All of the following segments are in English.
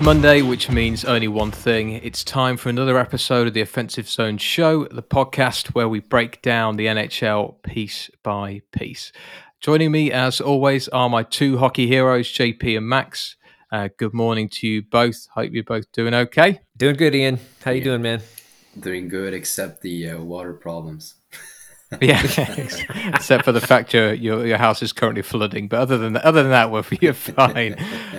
It's Monday, which means only one thing. It's time for another episode of the Offensive Zone Show, the podcast where we break down the NHL piece by piece. Joining me, as always, are my two hockey heroes, JP and Max. Uh, good morning to you both. Hope you're both doing okay. Doing good, Ian. How you doing, man? Doing good, except the uh, water problems. yeah, except for the fact your, your your house is currently flooding. But other than that, other than that, we're you're fine.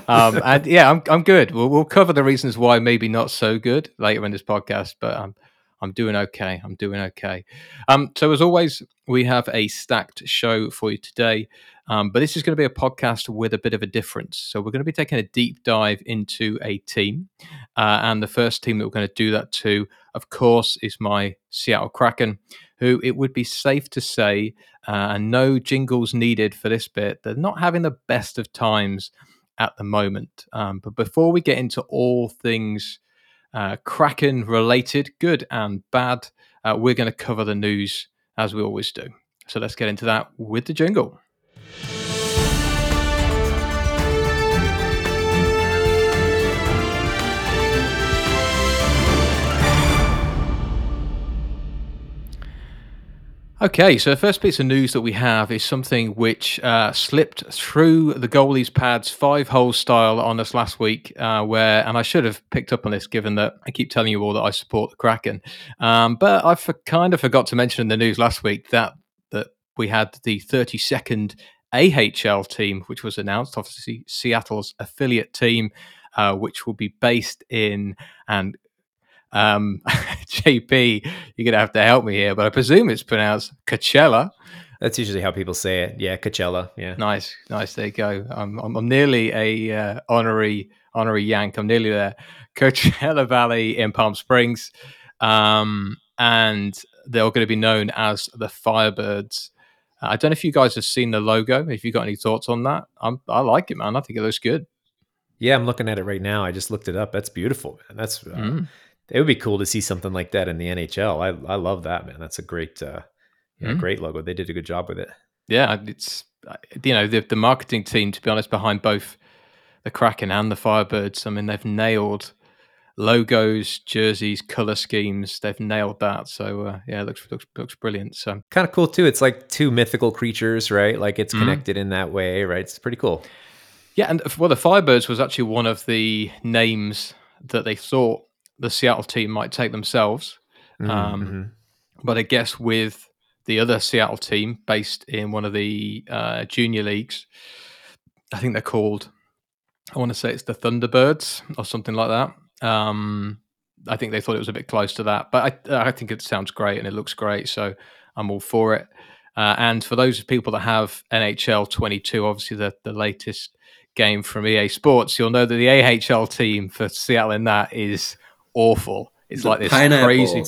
Um, and yeah, I'm I'm good. We'll we'll cover the reasons why maybe not so good later in this podcast, but I'm I'm doing okay. I'm doing okay. Um, so as always, we have a stacked show for you today. Um, but this is going to be a podcast with a bit of a difference. So we're going to be taking a deep dive into a team, uh, and the first team that we're going to do that to, of course, is my Seattle Kraken who it would be safe to say, uh, and no jingles needed for this bit, they're not having the best of times at the moment. Um, but before we get into all things uh, Kraken related, good and bad, uh, we're going to cover the news as we always do. So let's get into that with the jingle. Okay, so the first piece of news that we have is something which uh, slipped through the goalies' pads five hole style on us last week, uh, where, and I should have picked up on this given that I keep telling you all that I support the Kraken. Um, but I for, kind of forgot to mention in the news last week that, that we had the 32nd AHL team, which was announced, obviously Seattle's affiliate team, uh, which will be based in and um, JP, you're going to have to help me here, but I presume it's pronounced Coachella. That's usually how people say it. Yeah, Coachella. Yeah. Nice, nice. There you go. I'm, I'm, I'm nearly a uh, honorary honorary Yank. I'm nearly there. Coachella Valley in Palm Springs, um, and they're going to be known as the Firebirds. Uh, I don't know if you guys have seen the logo. If you've got any thoughts on that, I'm, I like it, man. I think it looks good. Yeah, I'm looking at it right now. I just looked it up. That's beautiful, man. That's uh, mm it would be cool to see something like that in the NHL. I I love that man. That's a great uh, yeah, mm-hmm. great logo. They did a good job with it. Yeah, it's uh, you know the the marketing team to be honest behind both the Kraken and the Firebirds. I mean they've nailed logos, jerseys, color schemes. They've nailed that. So uh, yeah, it looks looks looks brilliant. So kind of cool too. It's like two mythical creatures, right? Like it's mm-hmm. connected mm-hmm. in that way, right? It's pretty cool. Yeah, and well, the Firebirds was actually one of the names that they thought the Seattle team might take themselves. Mm-hmm. Um, mm-hmm. but I guess with the other Seattle team based in one of the uh, junior leagues, I think they're called. I want to say it's the Thunderbirds or something like that. Um, I think they thought it was a bit close to that, but I, I think it sounds great and it looks great, so I'm all for it. Uh, and for those people that have NHL 22, obviously the, the latest game from EA Sports, you'll know that the AHL team for Seattle in that is awful. It's the like this crazy,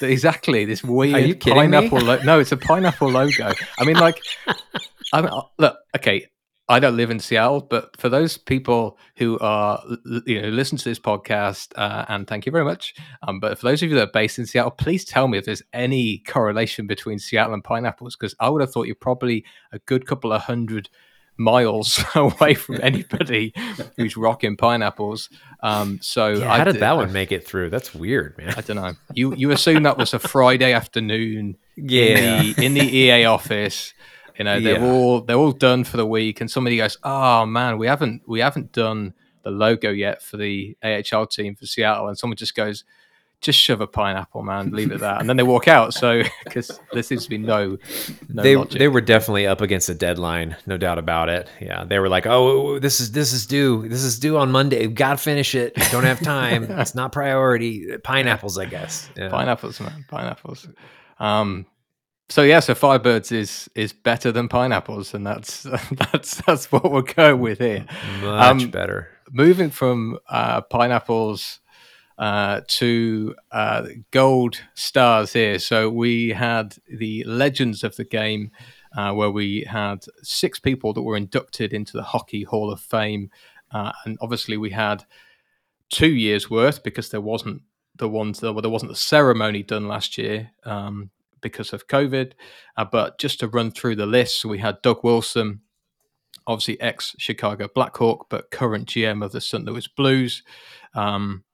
exactly this weird pineapple. Lo- no, it's a pineapple logo. I mean, like, I mean, uh, look, okay, I don't live in Seattle, but for those people who are, you know, listen to this podcast, uh, and thank you very much. Um, but for those of you that are based in Seattle, please tell me if there's any correlation between Seattle and pineapples, because I would have thought you're probably a good couple of hundred miles away from anybody who's rocking pineapples. Um, so yeah, how did that one make it through? That's weird, man. I don't know. You you assume that was a Friday afternoon, yeah, in the, in the EA office. You know, they're yeah. all they're all done for the week, and somebody goes, "Oh man, we haven't we haven't done the logo yet for the AHL team for Seattle," and someone just goes, just shove a pineapple, man. Leave it that, and then they walk out. So because there seems to be no, no they logic. they were definitely up against a deadline, no doubt about it. Yeah, they were like, oh, this is this is due, this is due on Monday. We've got to finish it. Don't have time. it's not priority. Pineapples, I guess. Yeah. Pineapples, man. Pineapples. Um. So yeah, so Firebirds is is better than pineapples, and that's that's that's what we're going with here. Much um, better. Moving from uh, pineapples uh, to uh, gold stars here. So we had the legends of the game, uh, where we had six people that were inducted into the Hockey Hall of Fame, uh, and obviously we had two years worth because there wasn't the ones well, there wasn't the ceremony done last year um, because of COVID. Uh, but just to run through the list, we had Doug Wilson. obviously ex Chicago Blackhawk, but current GM of the St. Louis Blues. Um,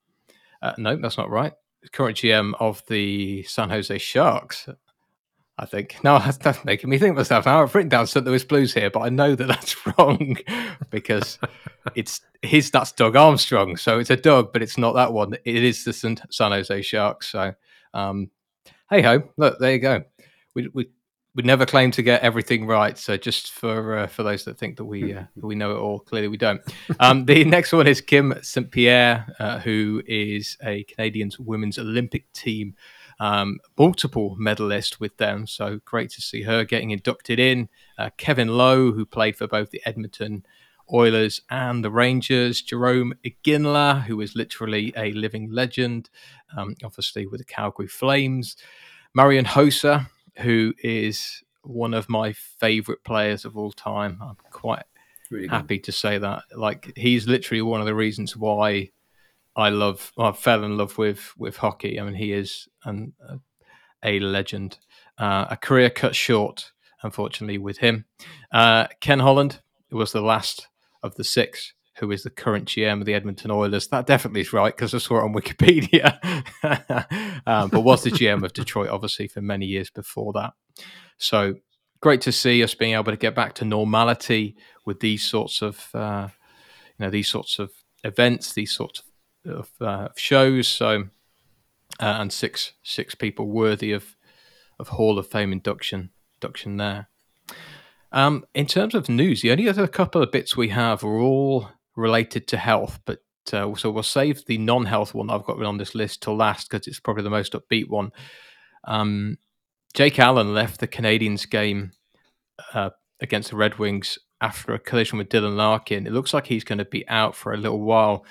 uh, no, that's not right. Current GM of the San Jose Sharks. I think. No, that's, making me think myself. Now I've written down St. Louis Blues here, but I know that that's wrong because it's his. That's Doug Armstrong, so it's a Doug, but it's not that one. It is the San Jose Sharks. So, um, hey ho, look there you go. We we we never claim to get everything right. So just for uh, for those that think that we uh, we know it all, clearly we don't. Um, the next one is Kim St Pierre, uh, who is a Canadians women's Olympic team um, multiple medalist with them. So great to see her getting inducted in. Uh, Kevin Lowe, who played for both the Edmonton Oilers and the Rangers. Jarome Iginla, who is literally a living legend, um, obviously with the Calgary Flames. Marian Hossa, who is one of my favorite players of all time. I'm quite really happy to say that. Like he's literally one of the reasons why I love. I fell in love with with hockey. I mean, he is an, a, a legend. Uh, a career cut short, unfortunately, with him. Uh, Ken Holland was the last of the six who is the current GM of the Edmonton Oilers. That definitely is right because I saw it on Wikipedia. um, but was the GM of Detroit, obviously, for many years before that. So great to see us being able to get back to normality with these sorts of, uh, you know, these sorts of events, these sorts of uh, shows. So, uh, and six six people worthy of of Hall of Fame induction induction there. Um, in terms of news, the only other couple of bits we have are all related to health, but uh, so we'll save the non-health one I've got on this list till last because it's probably the most upbeat one. Um, Jake Allen left the Canadiens game uh, against the Red Wings after a collision with Dylan Larkin. It looks like he's going to be out for a little while.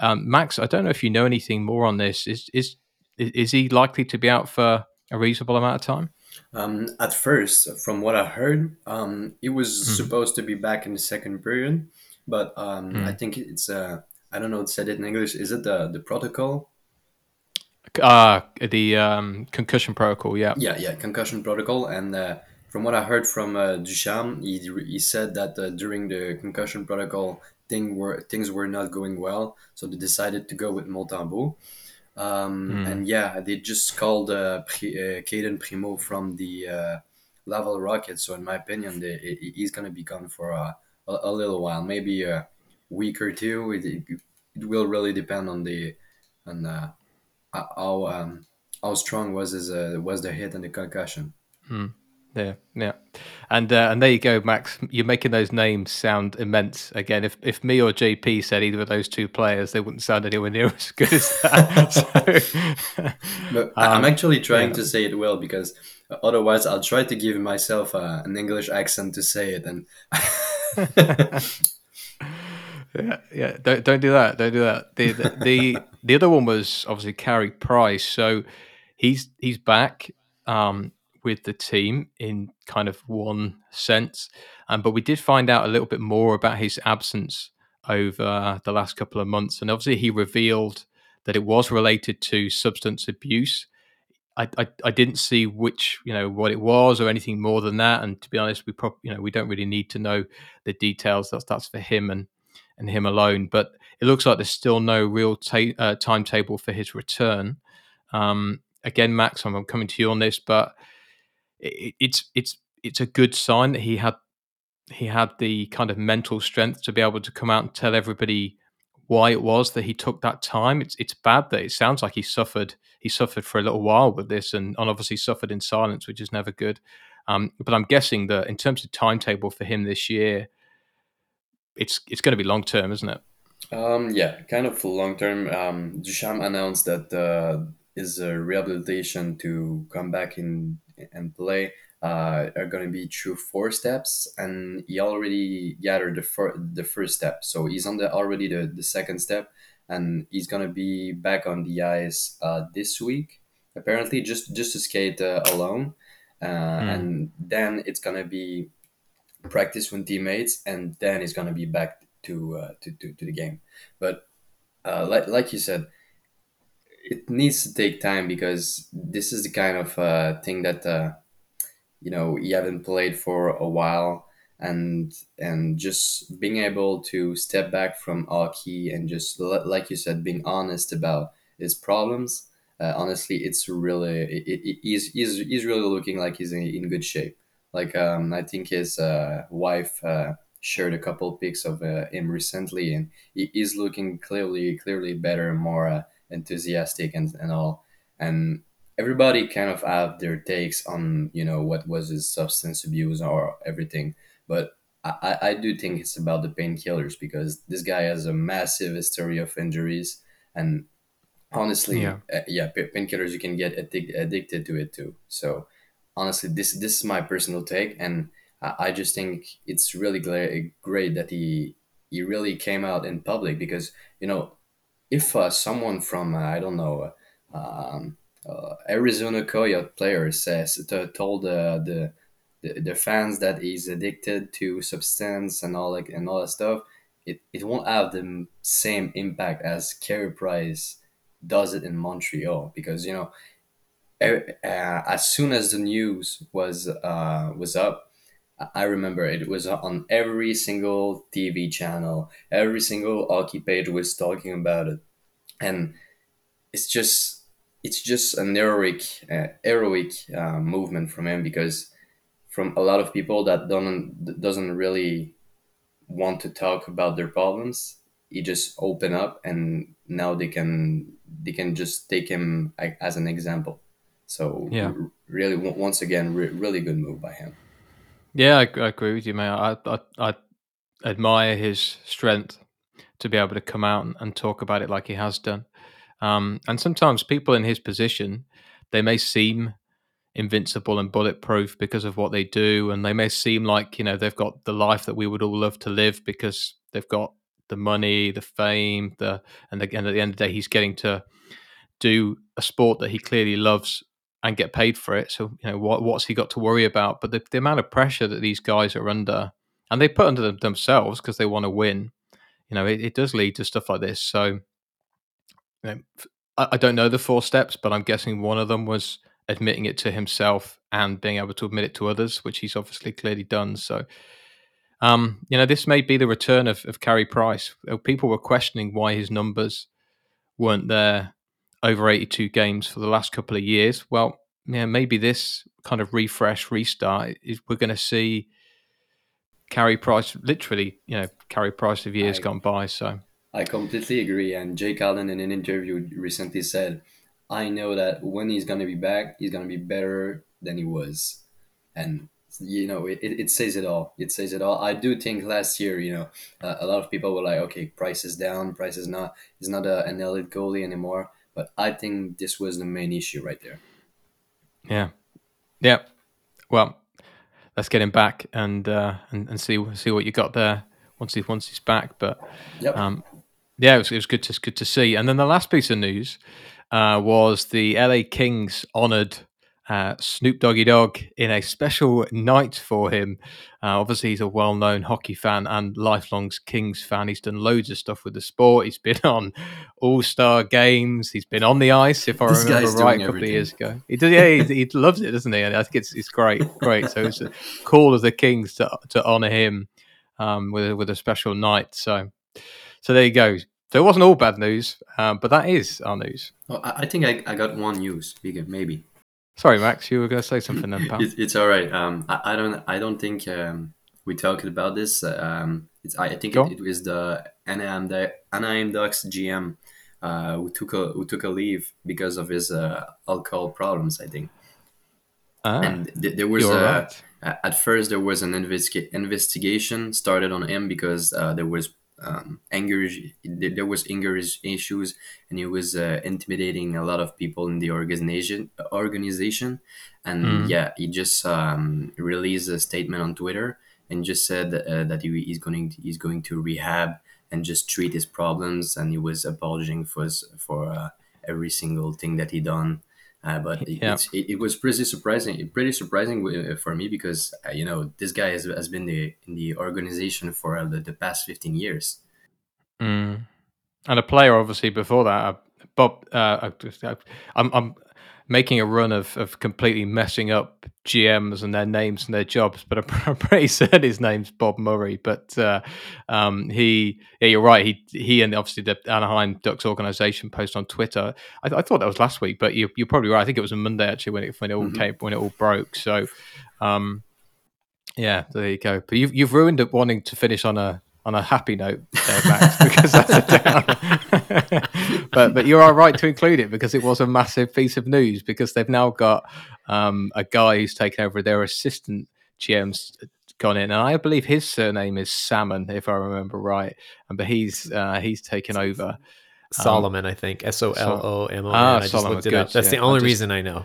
Um, Max, I don't know if you know anything more on this. Is is is he likely to be out for a reasonable amount of time? Um, at first, from what I heard, um, he was mm. supposed to be back in the second period, but um, mm. I think it's uh, I don't know. It said it in English. Is it the the protocol? Uh the um, concussion protocol. Yeah. Yeah, yeah, concussion protocol. And uh, from what I heard from uh, Ducharme, he he said that uh, during the concussion protocol, thing were things were not going well, so they decided to go with Montembeault. Um, mm. And yeah, they just called uh, P- uh, Cayden Primeau from the uh, Laval Rocket. So in my opinion, they, he's gonna be gone for a, a, little while, maybe a week or two. It, it, will really depend on the on uh, how um, how strong was his uh, was the hit and the concussion. Mm. Yeah, yeah, and uh, and there you go, Max. You're making those names sound immense. Again, if if me or JP said either of those two players, they wouldn't sound anywhere near as good as that. so, but I'm um, actually trying yeah. to say it well because otherwise, I'll try to give myself uh, an English accent to say it, and yeah, yeah. Don't don't do that. Don't do that. The the the, the other one was obviously Carey Price. So he's he's back. Um, with the team in kind of one sense. Um, but we did find out a little bit more about his absence over the last couple of months. And obviously, he revealed that it was related to substance abuse. I, I, I, didn't see which you know what it was or anything more than that. And to be honest, we probably you know we don't really need to know the details. That's that's for him and and him alone. But it looks like there's still no real ta- uh, timetable for his return. Um, again, Max, I'm coming to you on this, but it, it's it's it's a good sign that he had he had the kind of mental strength to be able to come out and tell everybody why it was that he took that time. It's it's bad that it sounds like he suffered he suffered for a little while with this and, and obviously suffered in silence, which is never good. Um, but I'm guessing that in terms of timetable for him this year, it's it's going to be long term, isn't it? Um, yeah, kind of long term. Um, Ducharme announced that uh, his uh, rehabilitation to come back in and play uh, are going to be through four steps and he already gathered the, fir- the first step. So he's on the already the, the second step and he's going to be back on the ice uh, this week apparently just just to skate uh, alone. Uh, mm. and then it's going to be practice with teammates and then he's going to be back to, uh, to, to, to the game. But uh, like, like you said it needs to take time because this is the kind of uh, thing that uh, you know you haven't played for a while and and just being able to step back from hockey and just like you said being honest about his problems uh, honestly it's really it, it, he's, he's, he's really looking like he's in, in good shape. Like um, i think his uh, wife uh, shared a couple pics of uh, him recently and he is looking clearly clearly better and more enthusiastic and, and all. And everybody kind of have their takes on you know what was his substance abuse or everything. But I, I do think it's about the painkillers because this guy has a massive history of injuries. And honestly yeah, uh, yeah painkillers you can get addic- addicted to it too. So honestly this this is my personal take. And i, I just think it's really gla- great that he he really came out in public because you know if uh, someone from uh, i don't know um, uh, arizona coyote player says told the the, the fans that he's addicted to substance and all like and all that stuff, it, it won't have the same impact as Carey Price does it in Montreal because you know uh, as soon as the news was uh, was up, I remember it was on every single TV channel, every single hockey page was talking about it, and it's just it's just an heroic uh, heroic uh, movement from him because from a lot of people that don't doesn't really want to talk about their problems he just open up and now they can they can just take him as an example. So yeah. really once again really good move by him yeah I, I agree with you man I, I, I admire his strength to be able to come out and, and talk about it like he has done. Um, and sometimes people in his position they may seem invincible and bulletproof because of what they do and they may seem like you know they've got the life that we would all love to live because they've got the money the fame the and again at the end of the day he's getting to do a sport that he clearly loves and get paid for it so you know what what's he got to worry about but the, the amount of pressure that these guys are under and they put under them themselves because they want to win you know it, it, does lead to stuff like this so you know, I, I don't know the four steps but i'm guessing one of them was admitting it to himself and being able to admit it to others, which he's obviously clearly done. So, um, you know, this may be the return of, of Carey Price. People were questioning why his numbers weren't there over 82 games for the last couple of years. Well, yeah, maybe this kind of refresh, restart is we're going to see Carey Price, literally, you know, Carey Price of years I, gone by. So I completely agree. And Jake Allen in an interview recently said I know that when he's gonna be back, he's gonna be better than he was, and you know it, it says it all. It says it all. I do think last year, you know, uh, a lot of people were like, okay, price is down, price is not, he's not a, an elite goalie anymore. But I think this was the main issue right there. Yeah, yeah. Well, let's get him back and uh, and, and see see what you got there once he once he's back. But yep. um, yeah, it was, it was good to good to see. And then the last piece of news uh, was the LA Kings honored uh, Snoop Doggy Dogg in a special night for him. Uh, obviously, he's a well known hockey fan and lifelong Kings fan. He's done loads of stuff with the sport. He's been on All Star games. He's been on the ice, if I this remember right, a couple of years ago. He does, yeah, he, he, loves it, doesn't he? And I think it's it's great, great. So it's cool of the Kings to to honor him um, with with a special night. So so there you go. So it wasn't all bad news, um, but that is our news. Well, I think I, I got one news, maybe. Sorry, Max, you were going to say something then, pal. it, it's all right. Um, I, I don't I don't think um, we talked about this. Um, it's I, think it, it, was the Anaheim, the Anaheim Ducks GM uh, who took a who took a leave because of his uh, alcohol problems. I think. Ah, and th- there was a, right. at first there was an investiga- investigation started on him because uh, there was um, anger there was anger issues and he was uh, intimidating a lot of people in the organization organization. And mm. yeah he just um, released a statement on twitter and just said uh, that he, he's going to, he's going to rehab and just treat his problems. And he was apologizing for his, for uh, every single thing that he done uh, but yeah. it, it, was pretty surprising, pretty surprising uh, for me because uh, you know this guy has, has been the, in the organization for uh, the, the past fifteen years. Mm. And a player, obviously, before that, uh, Bob. Uh, I'm, I'm making a run of, of completely messing up GMs and their names and their jobs, but I'm pretty certain his name's Bob Murray. But uh, um, he, yeah, you're right. He he and obviously the Anaheim Ducks organization post on Twitter. I, I thought that was last week, but you, are probably right. I think it was a Monday actually when it when it all mm-hmm. came when it all broke. So, um, yeah, there you go. But you've you've ruined it wanting to finish on a on a happy note there, Max, because that's a down. but but you are right to include it because it was a massive piece of news because they've now got um, a guy who's taken over their assistant GM's gone in, and I believe his surname is Salmon, if I remember right. And but he's uh, he's taken over. Solomon, um, I think S O L O M O N. Ah, I just Solomon, looked it good. up. That's yeah, the only just, reason I know.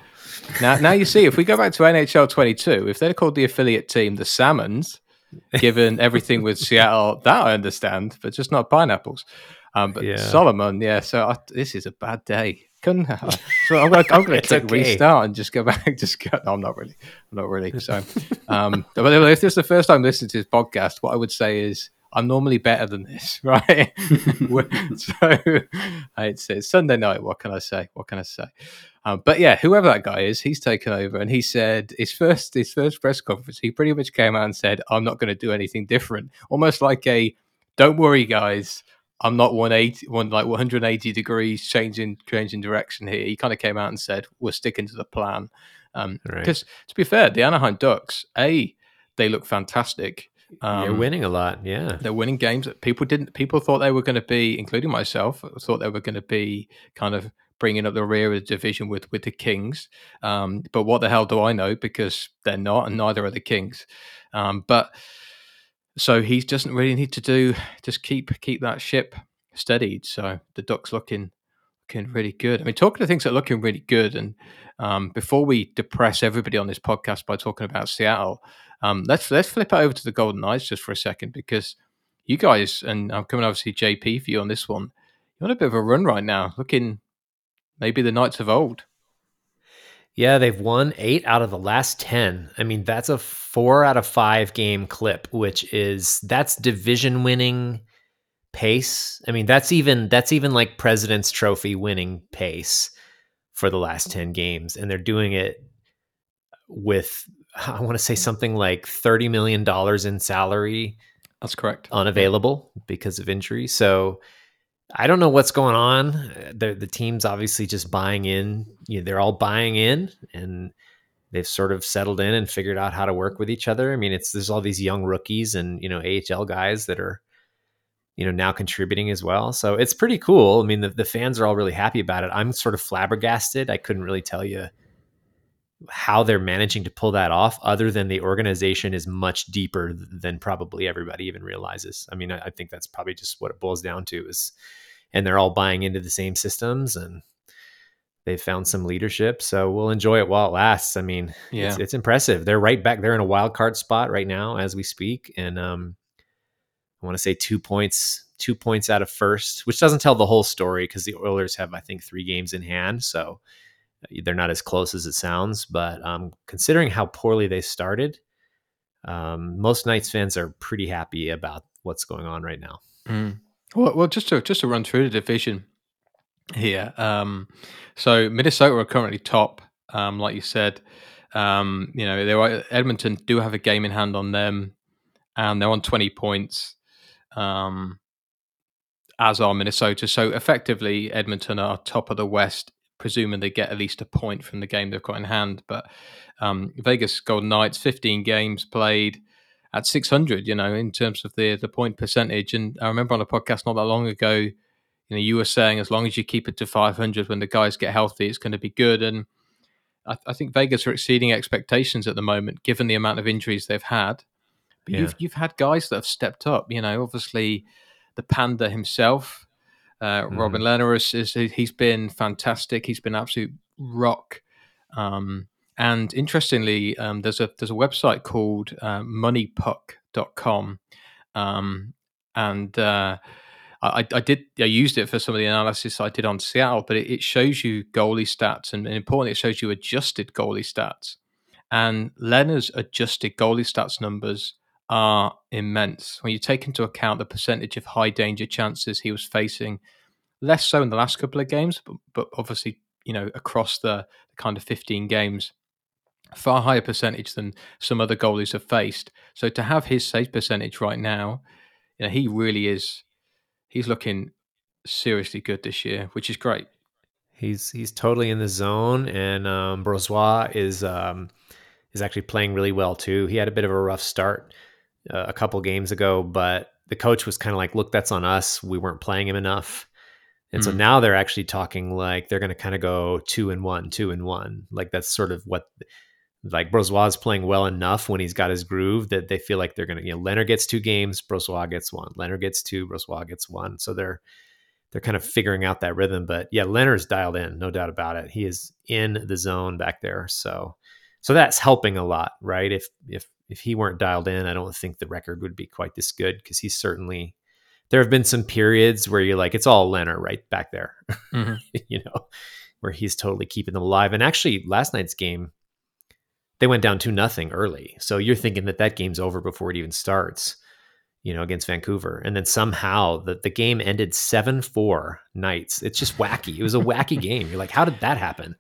Now, now you see, if we go back to NHL 22, if they're called the affiliate team the Salmons, given everything with Seattle, that I understand, but just not pineapples. Um, but yeah. Solomon, yeah. So I, this is a bad day. Couldn't I? So I'm I'm gonna click okay. restart and just go back. Just go. No, I'm not really. I'm not really. So, um, but if this is the first time listening to this podcast, what I would say is I'm normally better than this, right? so it's, it's Sunday night. What can I say? What can I say? Um, but yeah, whoever that guy is, he's taken over, and he said his first his first press conference. He pretty much came out and said, "I'm not going to do anything different," almost like a "Don't worry, guys." I'm not 180, one like 180 degrees changing changing direction here. He kind of came out and said, "We're sticking to the plan." Um, because right. to be fair, the Anaheim Ducks, a they look fantastic. Um, You're winning a lot, yeah. They're winning games. that People didn't. People thought they were going to be, including myself, thought they were going to be kind of bringing up the rear of the division with with the Kings. Um, but what the hell do I know? Because they're not, and neither are the Kings. Um, but so he doesn't really need to do just keep keep that ship steadied. So the Ducks looking looking really good. I mean, talking to things that are looking really good, and um, before we depress everybody on this podcast by talking about Seattle, um, let's let's flip it over to the Golden Knights just for a second because you guys and I'm coming obviously JP for you on this one. You're on a bit of a run right now, looking maybe the Knights of old. Yeah, they've won eight out of the last 10. I mean, that's a four out of five game clip, which is that's division winning pace. I mean, that's even that's even like President's Trophy winning pace for the last 10 games. And they're doing it with I want to say something like $30 million in salary. That's correct. Unavailable because of injury. So I don't know what's going on. The, the team's obviously just buying in. You know, they're all buying in, and they've sort of settled in and figured out how to work with each other. I mean, it's there's all these young rookies and you know AHL guys that are you know now contributing as well. So it's pretty cool. I mean, the, the fans are all really happy about it. I'm sort of flabbergasted. I couldn't really tell you how they're managing to pull that off other than the organization is much deeper than probably everybody even realizes i mean I, I, think that's probably just what it boils down to is and they're all buying into the same systems and they've found some leadership. So we'll enjoy it while it lasts. I mean, yeah. it's, it's impressive. They're right back. They're in a wild card spot right now as we speak. And um, I want to say two points, two points out of first, which doesn't tell the whole story because the Oilers have, I think, three games in hand. So uh, they're not as close as it sounds. But um, considering how poorly they started, um, most Knights fans are pretty happy about what's going on right now. Mm. Well, well, just to just to run through the division here. Um, so Minnesota are currently top, um, like you said. Um, you know, they Edmonton do have a game in hand on them, and they're on twenty points, um, as are Minnesota. So effectively, Edmonton are top of the West, presuming they get at least a point from the game they've got in hand. But um, Vegas Golden Knights, fifteen games played at 600, you know, in terms of the the point percentage. And I remember on a podcast not that long ago, you know, you were saying as long as you keep it to 500 when the guys get healthy, it's going to be good. And I, I think Vegas are exceeding expectations at the moment, given the amount of injuries they've had. But yeah. you've you've had guys that have stepped up. You know, obviously the Panda himself, uh, mm. Robin Lehner, is, is, he's been fantastic. He's been absolute rock. Um, and interestingly, um, there's a there's a website called uh, moneypuck.com. Um, and uh, I, I, did I used it for some of the analysis I did on Seattle, but it, it shows you goalie stats and, and, importantly, it shows you adjusted goalie stats. And Lehner's adjusted goalie stats numbers are immense when you take into account the percentage of high danger chances he was facing. Less so in the last couple of games, but, but obviously, you know, across the kind of 15 games, far higher percentage than some other goalies have faced. So to have his save percentage right now, you know, he really is. He's looking seriously good this year, which is great. He's he's totally in the zone, and um, Brossoit is um, is actually playing really well too. He had a bit of a rough start uh, a couple games ago, but the coach was kind of like, "Look, that's on us. We weren't playing him enough." And mm. so now they're actually talking like they're going to kind of go two and one, two and one. Like that's sort of what like Brossoit is playing well enough when he's got his groove that they feel like they're going to, you know, Lehner gets two games, Brossoit gets one. Lehner gets two, Brossoit gets one. So they're they're kind of figuring out that rhythm. But yeah, Lehner's dialed in, no doubt about it. He is in the zone back there. So so that's helping a lot, right? If if if he weren't dialed in, I don't think the record would be quite this good because he's certainly there have been some periods where you're like, it's all Lehner right back there, mm-hmm. you know, where he's totally keeping them alive. And actually, last night's game, they went down two nothing early, so you're thinking that that game's over before it even starts, you know, against Vancouver, and then somehow the the game ended seven four Knights. It's just wacky. It was a wacky game. You're like, how did that happen?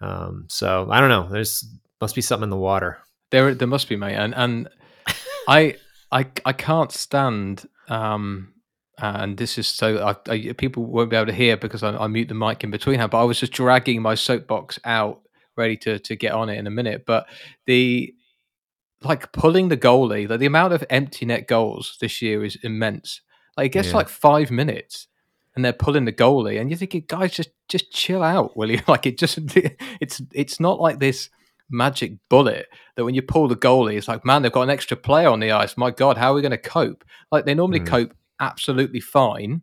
Um, so I don't know. There's must be something in the water. There, there must be, mate. And and I, I, I can't stand um, and this is so I, I, people won't be able to hear because I, I, mute the mic in between. But I was just dragging my soapbox out, ready to to get on it in a minute. But the like pulling the goalie, like the amount of empty net goals this year is immense. Like it gets yeah. like five minutes, and they're pulling the goalie, and you're thinking, guys, just just chill out, will you? Like it just it's it's not like this magic bullet that when you pull the goalie, it's like, man, they've got an extra player on the ice. My God, how are we going to cope? Like they normally mm. cope absolutely fine.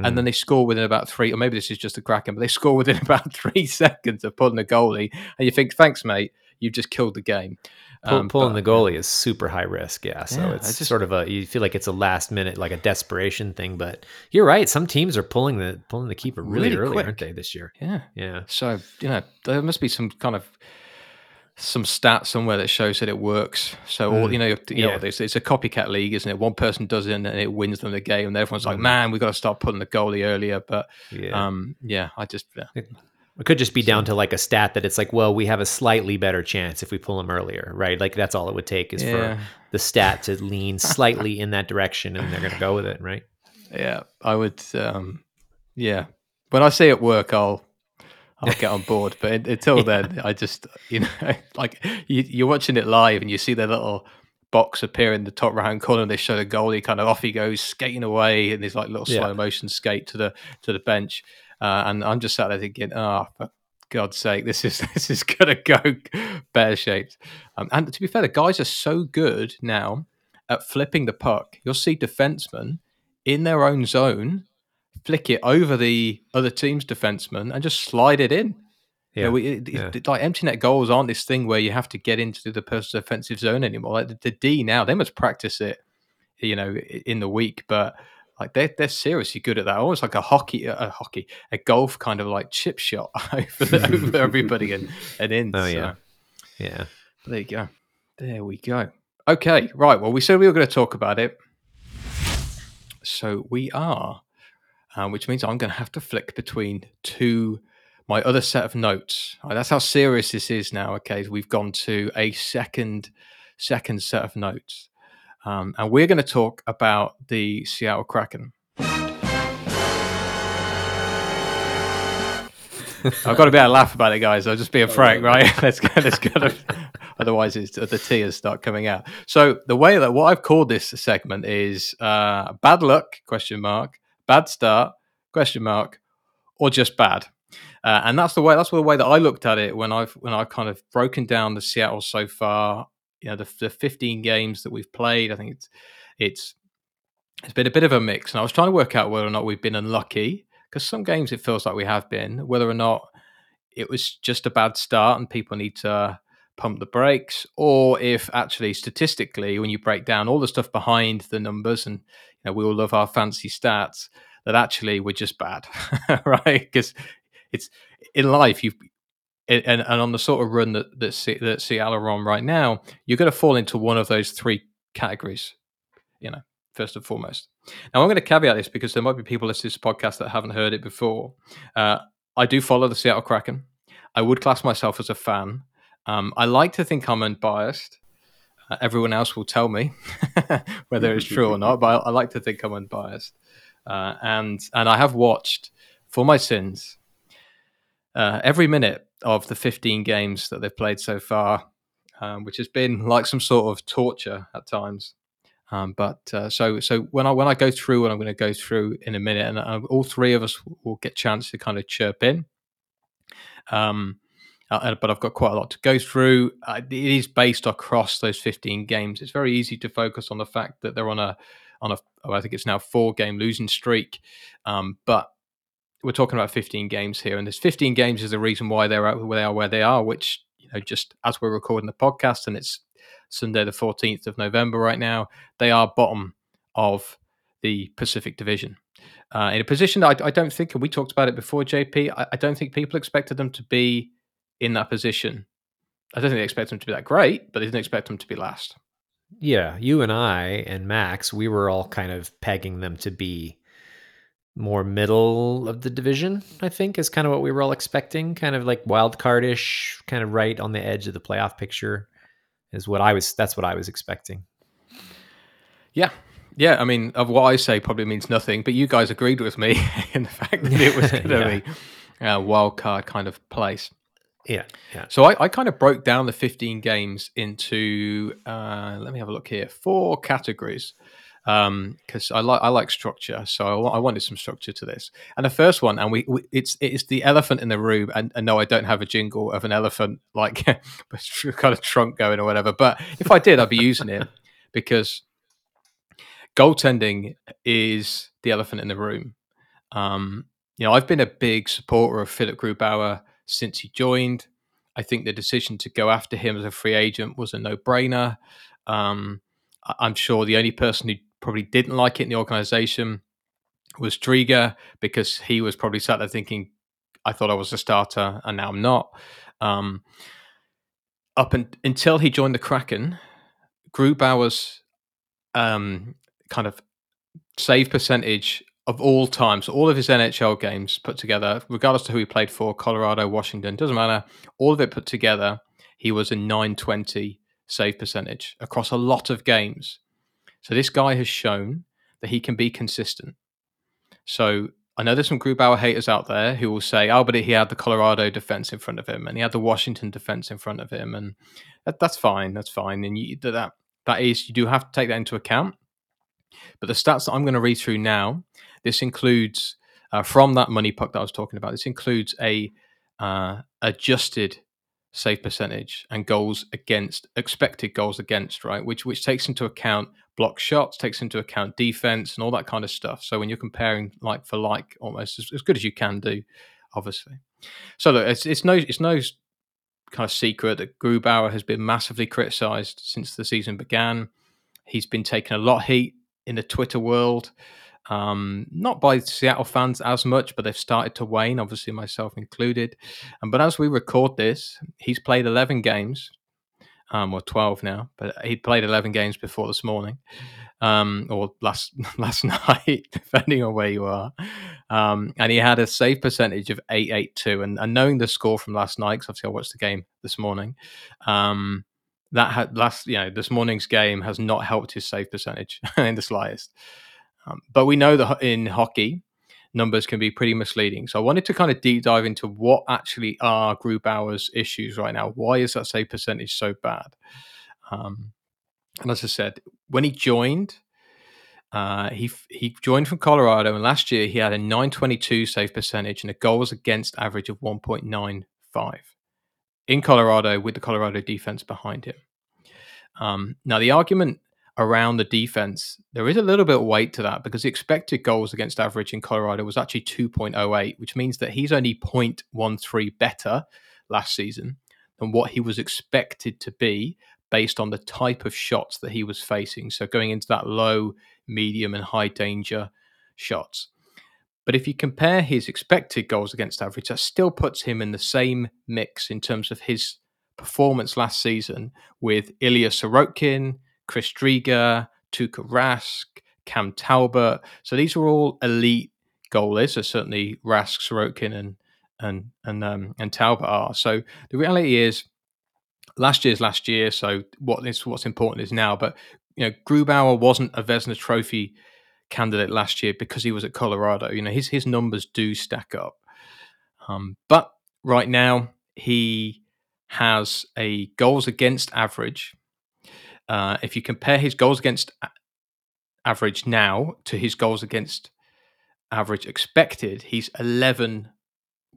Mm. And then hmm. they score within about three, or maybe this is just a Kraken, but they score within about three seconds of pulling a goalie. And you think, thanks, mate, you've just killed the game. Pull, um, pulling but, the goalie is super high risk, yeah. So yeah, it's just, sort of a you feel like it's a last minute, like a desperation thing. But you're right; some teams are pulling the pulling the keeper really, really early, quick. aren't they? This year, yeah, yeah. So you know there must be some kind of some stat somewhere that shows that it works. So all, mm. you know, you yeah. know, it's, it's, a copycat league, isn't it? One person does it and it wins them the game, and everyone's like, mm. "Man, we've got to start putting the goalie earlier." But yeah, um, yeah I just yeah. it could just be so. down to like a stat that it's like, well, we have a slightly better chance if we pull them earlier, right? Like that's all it would take is yeah. for the stat to lean slightly in that direction, and they're going to go with it, right? Yeah, I would. Um, yeah, when I say at work, I'll I'll get on board. But until yeah. then, I just you know like you, are watching it live and you see the little box appear in the top right hand corner. And they show the goalie kind of off he goes skating away, and there's like little slow motion skate to the to the bench. Uh, and I'm just sat there thinking, oh, for God's sake, this is this is gonna go bear shaped. Um, and to be fair, the guys are so good now at flipping the puck. You'll see defensemen in their own zone flick it over the other team's defenseman and just slide it in. Yeah, you know, we, it, yeah. like empty net goals aren't this thing where you have to get into the person's offensive zone anymore. Like the, the, D now, they must practice it, you know, in the week, but like they're they're seriously good at that. Almost like a hockey, a hockey, a golf kind of like chip shot over, the, over everybody and and in. Oh yeah, yeah. There you go. There we go. Okay, right. Well, we said we were going to talk about it, so we are um, which means I'm going to have to flick between two my other set of notes. Right, that's how serious this is now. Okay, we've gone to a second second set of notes, um, and we're going to talk about the Seattle Kraken. I've got to be able to laugh about it, guys. I'll just be a frank, right? let's go. Let's go. Otherwise, it's, the tears start coming out. So the way that what I've called this segment is uh, bad luck question mark bad start question mark or just bad. Uh, and that's the way that's the way that i looked at it when i've when i've kind of broken down the seattle so far you know the, the 15 games that we've played. I think it's it's it's been a bit of a mix. And i was trying to work out whether or not we've been unlucky because some games it feels like we have been whether or not it was just a bad start and people need to pump the brakes or if actually statistically when you break down all the stuff behind the numbers and know, we all love our fancy stats, that actually we're just bad, right? Because it's in life, you and, and on the sort of run that that, C, that Seattle are on right now, you're going to fall into one of those three categories, you know, first and foremost. Now, I'm going to caveat this because there might be people listening to this podcast that haven't heard it before. Uh, I do follow the Seattle Kraken. I would class myself as a fan. Um, I like to think I'm unbiased. Uh, everyone else will tell me whether it's true or not, but I, I, like to think I'm unbiased. Uh, and and I have watched for my sins uh, every minute of the 15 games that they've played so far, um, which has been like some sort of torture at times. Um, but uh, so so when I when I go through, and I'm going to go through in a minute, and uh, all three of us will get chance to kind of chirp in. Um, uh, but I've got quite a lot to go through. Uh, it is based across those 15 games. It's very easy to focus on the fact that they're on a on a oh, I think it's now four game losing streak, um, but we're talking about 15 games here, and there's 15 games is the reason why they're where they are where they are. Which you know, just as we're recording the podcast, and it's Sunday the 14th of November right now, they are bottom of the Pacific Division. Uh, in a position that I, I, don't think, and we talked about it before, JP, I, I, don't think people expected them to be in that position. I don't think they expect them to be that great, but they didn't expect them to be last. Yeah, you and I and Max, we were all kind of pegging them to be more middle of the division, I think, is kind of what we were all expecting. Kind of like wild cardish, kind of right on the edge of the playoff picture is what I was that's what I was expecting. Yeah. Yeah, I mean, of what I say probably means nothing, but you guys agreed with me in the fact that it was going to yeah. be a wild card kind of place. Yeah. So I, I kind of broke down the 15 games into, uh, let me have a look here, four categories because um, I like I like structure, so I, I, wanted some structure to this. And the first one, and we, we it's it's the elephant in the room. And, and, no, I don't have a jingle of an elephant like kind of trunk going or whatever. But if I did, I'd be using it because goaltending is the elephant in the room. Um, you know, I've been a big supporter of Philipp Grubauer since he joined. I think the decision to go after him as a free agent was a no brainer. Um, I'm sure the only person who probably didn't like it in the organization was Driedger because he was probably sat there thinking, I thought I was a starter and now I'm not. Um, up and, until he joined the Kraken, Grubauer's um, kind of save percentage of all times, all of his NHL games put together, regardless of who he played for, Colorado, Washington, doesn't matter, all of it put together, he was a 920 save percentage across a lot of games. So this guy has shown that he can be consistent. So I know there's some Grubauer haters out there who will say, "Oh, but he had the Colorado defense in front of him, and he had the Washington defense in front of him, and that, that's fine, that's fine." And you, that that is, you do have to take that into account. But the stats that I'm going to read through now, this includes uh, from that money puck that I was talking about. This includes a uh, adjusted save percentage and goals against expected goals against right? Which which takes into account block shots takes into account defense and all that kind of stuff. So when you're comparing like for like almost as, as good as you can do obviously. So look it's, it's no it's no kind of secret that Grubauer has been massively criticized since the season began. He's been taking a lot of heat in the twitter world um, not by Seattle fans as much, but they've started to wane, obviously myself included. Um, but as we record this, he's played 11 games, um, or 12 now, but he played 11 games before this morning, um, or last last night, depending on where you are. Um, and he had a save percentage of 882. And, and knowing the score from last night, because obviously I watched the game this morning, um, that had last, you know, this morning's game has not helped his save percentage in the slightest. Um, but we know that in hockey, numbers can be pretty misleading. So I wanted to kind of deep dive into what actually are Grubauer's issues right now. Why is that save percentage so bad? Um, and as I said, when he joined, uh, he he joined from Colorado, and last year he had a 922 save percentage and a goals against average of 1.95 in Colorado with the Colorado defense behind him. Um, now the argument around the defense, there is a little bit of weight to that because the expected goals against average in Colorado was actually 2.08, which means that he's only 0.13 better last season than what he was expected to be based on the type of shots that he was facing. So going into that low, medium, and high danger shots. But if you compare his expected goals against average, that still puts him in the same mix in terms of his performance last season with Ilya Sorokin, Chris Driedger, Tuukka Rask, Cam Talbot. So these are all elite goalies. So certainly Rask, Sorokin, and and and um, and Talbot are. So the reality is, last year's last year. So what is what's important is now. But you know, Grubauer wasn't a Vezina Trophy candidate last year because he was at Colorado. You know, his his numbers do stack up. Um, but right now he has a goals against average. Uh, if you compare his goals against average now to his goals against average expected, he's 11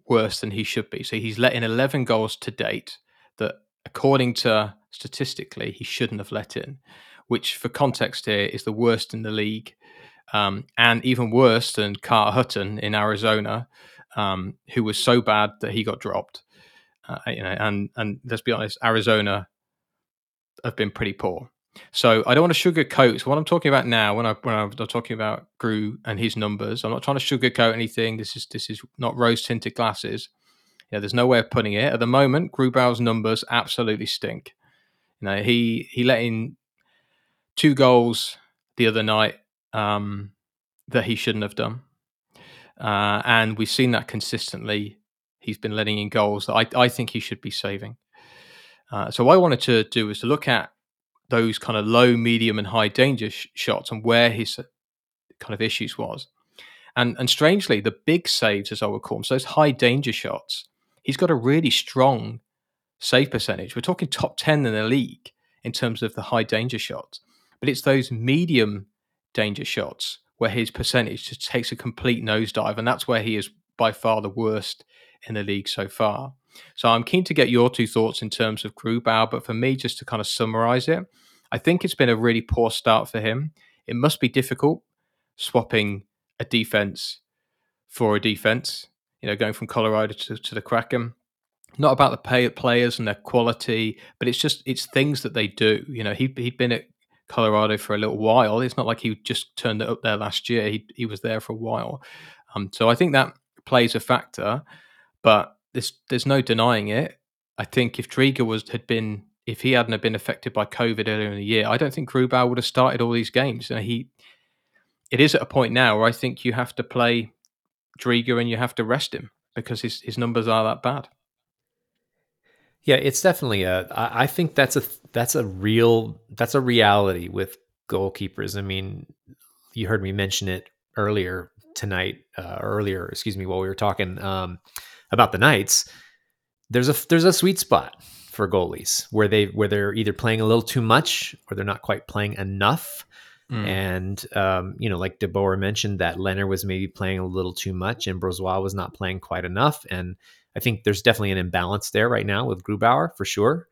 worse than he should be. So he's let in 11 goals to date that, according to statistically, he shouldn't have let in, which, for context here, is the worst in the league. Um, and even worse than Carter Hutton in Arizona, um, who was so bad that he got dropped. Uh, you know, and and let's be honest, Arizona have been pretty poor. So I don't want to sugarcoat. So what I'm talking about now, when I when I'm talking about Gru and his numbers, I'm not trying to sugarcoat anything. This is this is not rose tinted glasses. Yeah, there's no way of putting it. At the moment, Grubauer's numbers absolutely stink. You know, he he let in two goals the other night um, that he shouldn't have done, uh, and we've seen that consistently. He's been letting in goals that I, I think he should be saving. Uh, so what I wanted to do was to look at those kind of low, medium, and high danger sh- shots and where his uh, kind of issues was. And and strangely, the big saves, as I would call them, so those high danger shots, he's got a really strong save percentage. We're talking top ten in the league in terms of the high danger shots, but it's those medium danger shots where his percentage just takes a complete nosedive, and that's where he is by far the worst in the league so far. So I'm keen to get your two thoughts in terms of Grubauer, but for me, just to kind of summarize it, I think it's been a really poor start for him. It must be difficult swapping a defense for a defense, you know, going from Colorado to, to the Kraken. Not about the pay players and their quality, but it's just it's things that they do. You know, he he'd been at Colorado for a little while. It's not like he just turned it up there last year. He he was there for a while. Um, so I think that plays a factor, but there's there's no denying it. I think if Driedger was had been if he hadn't have been affected by COVID earlier in the year, I don't think Grubauer would have started all these games. And he, it is at a point now where I think you have to play Driedger and you have to rest him because his his numbers are that bad. Yeah, it's definitely a. I think that's a that's a real that's a reality with goalkeepers. I mean, you heard me mention it earlier tonight, uh, earlier, excuse me, while we were talking. Um, about the Knights, there's a there's a sweet spot for goalies where they where they're either playing a little too much or they're not quite playing enough. Mm. And um, you know, like DeBoer mentioned, that Lehner was maybe playing a little too much, and Brossoit was not playing quite enough. And I think there's definitely an imbalance there right now with Grubauer for sure.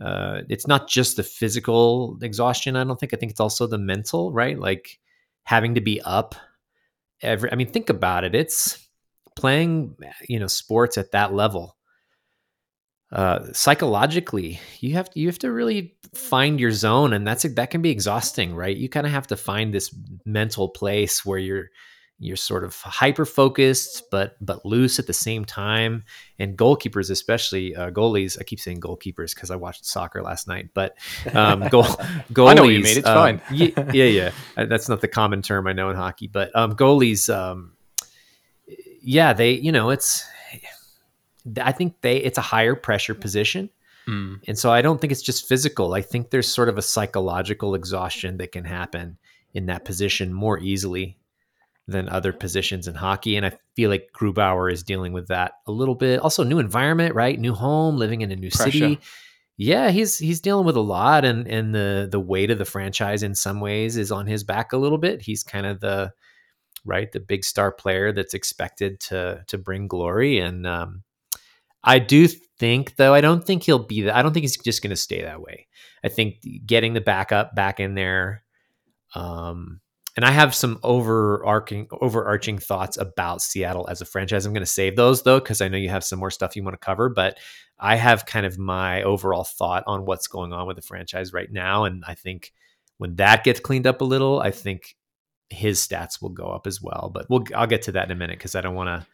Uh, it's not just the physical exhaustion. I don't think. I think it's also the mental, right? Like having to be up every. I mean, think about it. It's playing you know sports at that level uh, psychologically you have to, you have to really find your zone and that's that can be exhausting right? You kind of have to find this mental place where you're you're sort of hyper focused but but loose at the same time. And goalkeepers especially uh, goalies i keep saying goalkeepers because i watched soccer last night but um goal goalies I know what you mean it's uh, fine. yeah, yeah yeah. Uh, that's not the common term i know in hockey but um goalies um yeah, they, you know, it's, I think they, it's a higher pressure position. Mm. And so I don't think it's just physical. I think there's sort of a psychological exhaustion that can happen in that position more easily than other positions in hockey. And I feel like Grubauer is dealing with that a little bit. Also, new environment, right? New home, living in a new Pressure. city. Yeah, he's he's dealing with a lot, and and the the weight of the franchise in some ways is on his back a little bit. He's kind of the right? The big star player that's expected to to bring glory. And um, I do think, though, I don't think he'll be that. I don't think he's just going to stay that way. I think getting the backup back in there. Um, and I have some overarching overarching thoughts about Seattle as a franchise. I'm going to save those though because I know you have some more stuff you want to cover. But I have kind of my overall thought on what's going on with the franchise right now, and I think when that gets cleaned up a little, I think his stats will go up as well. But we'll I'll get to that in a minute because I don't want to.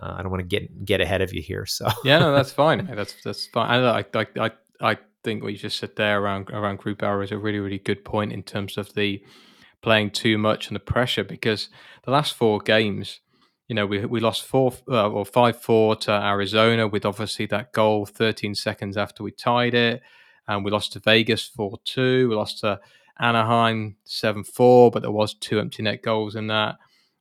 Uh, I don't want to get get ahead of you here. So yeah, no, that's fine. That's that's fine. I I I I think what you just said there around around Grubauer is a really really good point in terms of the playing too much and the pressure because the last four games, you know, we we lost four uh, or five four to Arizona with obviously that goal 13 seconds after we tied it, and we lost to Vegas four two. We lost to Anaheim seven four, but there was two empty net goals in that.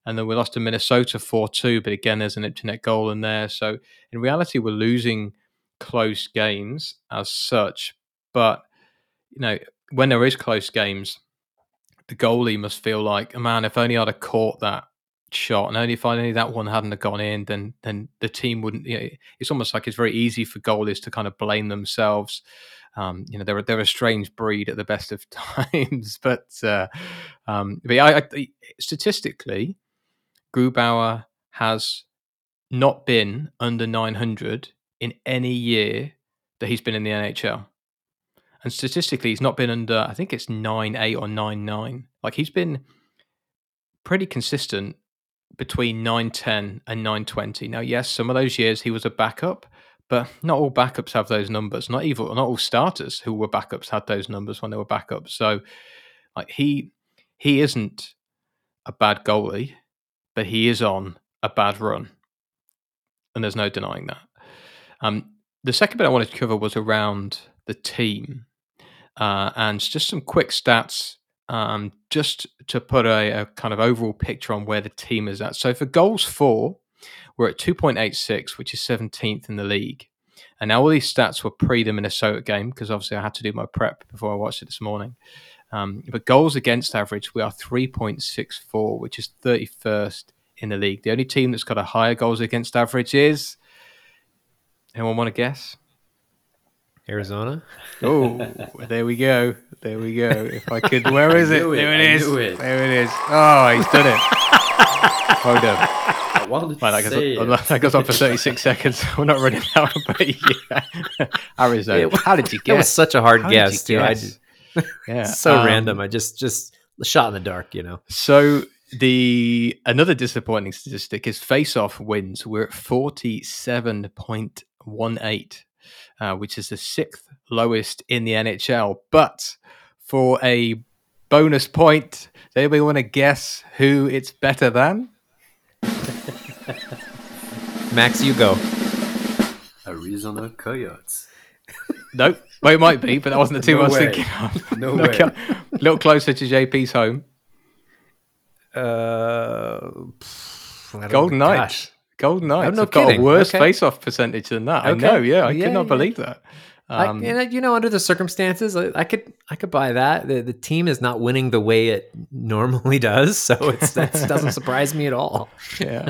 And then we lost to Minnesota 4 2, but again, there's an empty net goal in there. So in reality, we're losing close games as such. But, you know, when there is close games, the goalie must feel like, oh, man, if only I'd have caught that shot, and only if only that one hadn't have gone in, then then the team wouldn't. You know, it's almost like it's very easy for goalies to kind of blame themselves. Um, you know, they're they're a strange breed at the best of times, but uh, um, but I, I, statistically, Grubauer has not been under 900 in any year that he's been in the NHL. And statistically, he's not been under, I think it's 9 8 or 9 9. Like he's been pretty consistent between 910 and 920. Now, yes, some of those years he was a backup, but not all backups have those numbers. Not even not all starters who were backups had those numbers when they were backups. So like he he isn't a bad goalie but he is on a bad run. And there's no denying that. Um, the second bit I wanted to cover was around the team uh, and just some quick stats um, just to put a, a, kind of overall picture on where the team is at. So for goals for, we're at 2.86, which is 17th in the league. And now all these stats were pre the Minnesota game because obviously I had to do my prep before I watched it this morning. Um, but goals against average, we are 3.64, which is 31st in the league. The only team that's got a higher goals against average is. Anyone want to guess? Arizona. Oh, there we go. There we go. If I could, where is it? it? There it is. It. There it is. Oh, he's done it. Hold on. Well, that, goes, that goes on for 36 seconds. We're not running out, but yeah. Arizona. How did you guess? It was such a hard How guess, too. Guess? yeah, so um, random. I just just shot in the dark, you know. So the another disappointing statistic is face-off wins. We're at forty-seven point one eight, uh, which is the sixth lowest in the NHL. But for a bonus point, does anybody want to guess who it's better than? Max, you go. Arizona Coyotes. nope. Well, it might be, but that wasn't the team no I was way. thinking of. No way. A little closer to JP's home. Uh, Golden Knights. Golden Knights. No, no got a worse okay. face-off percentage than that. Okay. I know. Yeah, I yeah, could not yeah. believe that. Um, I, you know, under the circumstances, I, I, could I could buy that. The, the team is not winning the way it normally does, so it's that doesn't surprise me at all. Yeah.